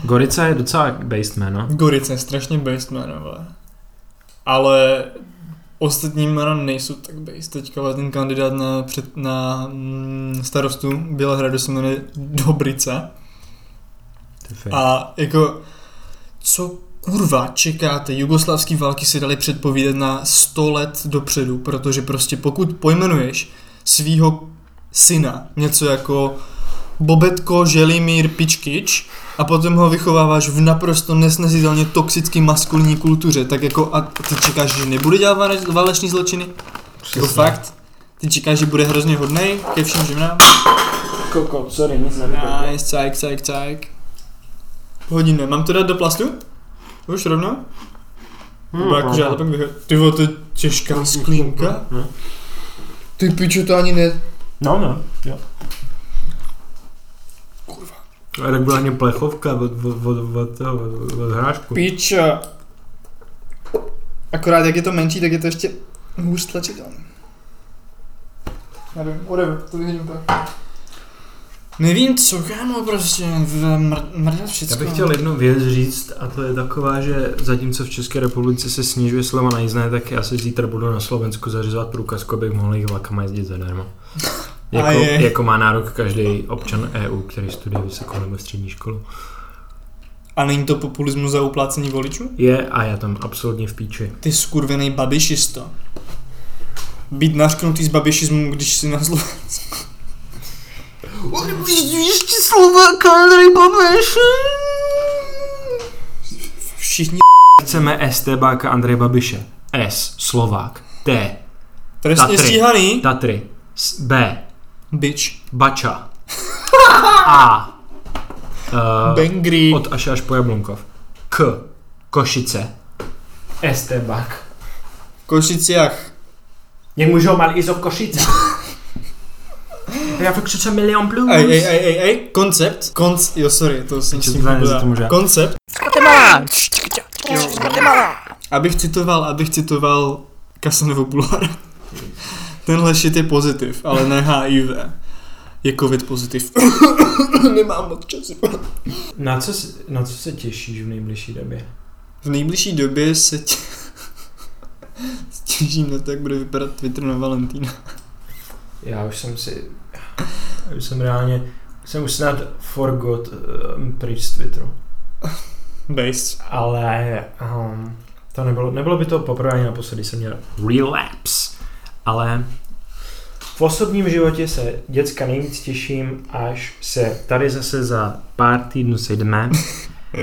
Gorica je docela based man, no. Gorica je strašně based jméno, vole. Ale ostatní jména nejsou tak based. Teďka ten kandidát na, před, na mm, starostu Bělehradu se jmenuje Dobrica. Fakt. A jako, co kurva čekáte? Jugoslavský války si dali předpovídat na 100 let dopředu, protože prostě pokud pojmenuješ svýho syna něco jako Bobetko Želimír Pičkič a potom ho vychováváš v naprosto nesnesitelně toxický maskulinní kultuře, tak jako a ty čekáš, že nebude dělat vále- váleční zločiny? Jako fakt? Ty čekáš, že bude hrozně hodnej ke všem ženám? Koko, sorry, nic Nice, cajk, cajk, cajk. Hodine, mám to dát do plastu? Už rovno? Hmm, jakože já to pak vyhodím. Ty vole, to je těžká sklínka. No. Ty pičo, to ani ne... No, no, jo. A tak byla ani plechovka od, od, od, od, od, od hrášku. Pičo. Akorát jak je to menší, tak je to ještě hůř tlačitelné. Nevím, whatever, to vyhodím tak. Nevím co, kámo, prostě, v- mr- mrdat všecko. Já bych chtěl jednu věc říct a to je taková, že zatímco v České republice se snižuje sleva na jízdné, tak já se zítra budu na Slovensku zařizovat průkazku, abych mohl jich vlakama jezdit zadarmo. Jako, je. jako má nárok každý občan EU, který studuje vysokou nebo střední školu. A není to populismus za uplácení voličů? Je a já tam absolutně v píči. Ty skurvený babišisto. Být nařknutý z babišismu, když si na Slovensku. Ještě Slováka, Andrej Babiš. Všichni Chceme STBáka Andreje Babiše. S. Slovák. T. trestně Tatry. stíhaný. Tatry. S, B. Bitch. Bača. A. Uh, Bengry. od až až po Jablunkov. K. Košice. STBák. V Košicích. Jak můžou mal i v Košice? Já fakt křičím milion plus. Ej, ej, ej, ej, ej, koncept, konc, jo sorry, to jsem s tím? Koncept. Abych citoval, abych citoval Kasanovu Bulhara. Tenhle shit je pozitiv, ale ne HIV. Je covid pozitiv. Nemám moc času. Na co, se- na co se těšíš v nejbližší době? V nejbližší době se tě... těším na to, jak bude vypadat Twitter na Valentína. Já už jsem si... Já už jsem reálně... Jsem už snad forgot um, pryč z Twitteru. Based. Ale um, to nebylo, nebylo by to poprvé ani naposledy, jsem měl relapse. Ale v osobním životě se děcka nejvíc těším, až se tady zase za pár týdnů sejdeme.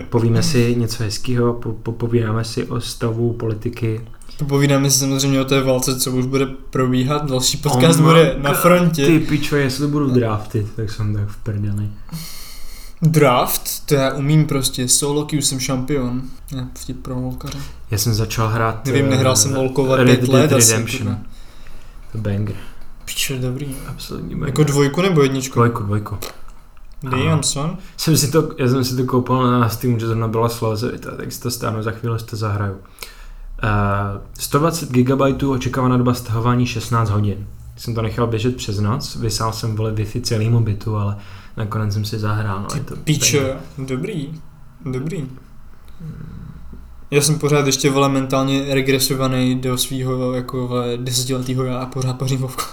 Povíme si něco hezkého, po, po, povídáme si o stavu politiky. Popovídáme si samozřejmě o té válce, co už bude probíhat. Další podcast Oh bude na frontě. Ty pičo, jestli to budu draftit, tak jsem tak v prdeli. Draft, to já umím prostě, solo queue jsem šampion. Ne, vtip pro volkaře. Já jsem začal hrát... Nevím, eh, nehrál jsem volkovat Red pět let asi, Redemption. kurva. Banger. Piče, dobrý. Absolutní banger. Jako dvojku nebo jedničku? Dvojku, dvojku. Damn, son. Jsem si to, já jsem si to koupil na Steamu, že zrovna byla slevzovita, tak si to stáhnu, za chvíli si to zahraju. Uh, 120 GB očekávaná doba stahování 16 hodin. Jsem to nechal běžet přes noc, vysál jsem vole Wi-Fi celýmu bytu, ale nakonec jsem si zahrál. No, je to Piče, dobrý. Dobrý. Já jsem pořád ještě vole mentálně regresovaný do svého jako vole desetiletýho já a pořád pařím vovku.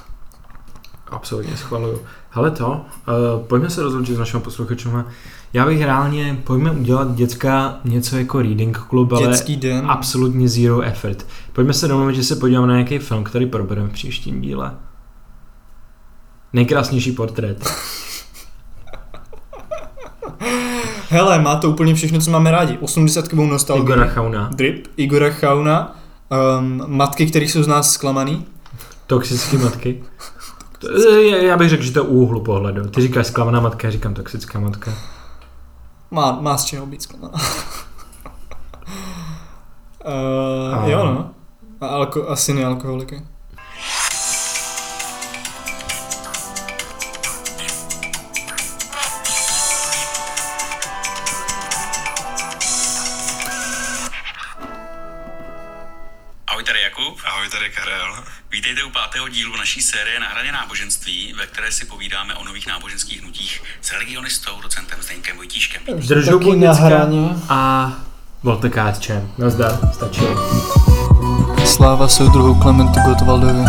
Absolutně schvaluju. Hele to, uh, pojďme se rozloučit s našimi posluchačům. Já bych reálně, pojďme udělat děcka něco jako reading klub, ale Dětský den. absolutně zero effort. Pojďme se domluvit, že se podíváme na nějaký film, který probereme v příštím díle. Nejkrásnější portrét. Hele, má to úplně všechno, co máme rádi. 80 kovou nostalgii. Igora Chauna. Drip. Igora Chauna. Um, matky, kterých jsou z nás zklamaný. Toxické matky. Já bych řekl, že to je úhlu pohledu. Ty říkáš zklamaná matka, já říkám toxická matka. Má, má z čeho být zklamaná. uh, A- jo no. A alko, asi nealkoholiky. Pátého dílu naší série Na hraně náboženství, ve které si povídáme o nových náboženských hnutích s religionistou, docentem Zdeňkem Vojtíškem. Držou budička a volte kátčem. Nazdar, stačilo. Sláva soudruhu Klementu Gottwaldovi.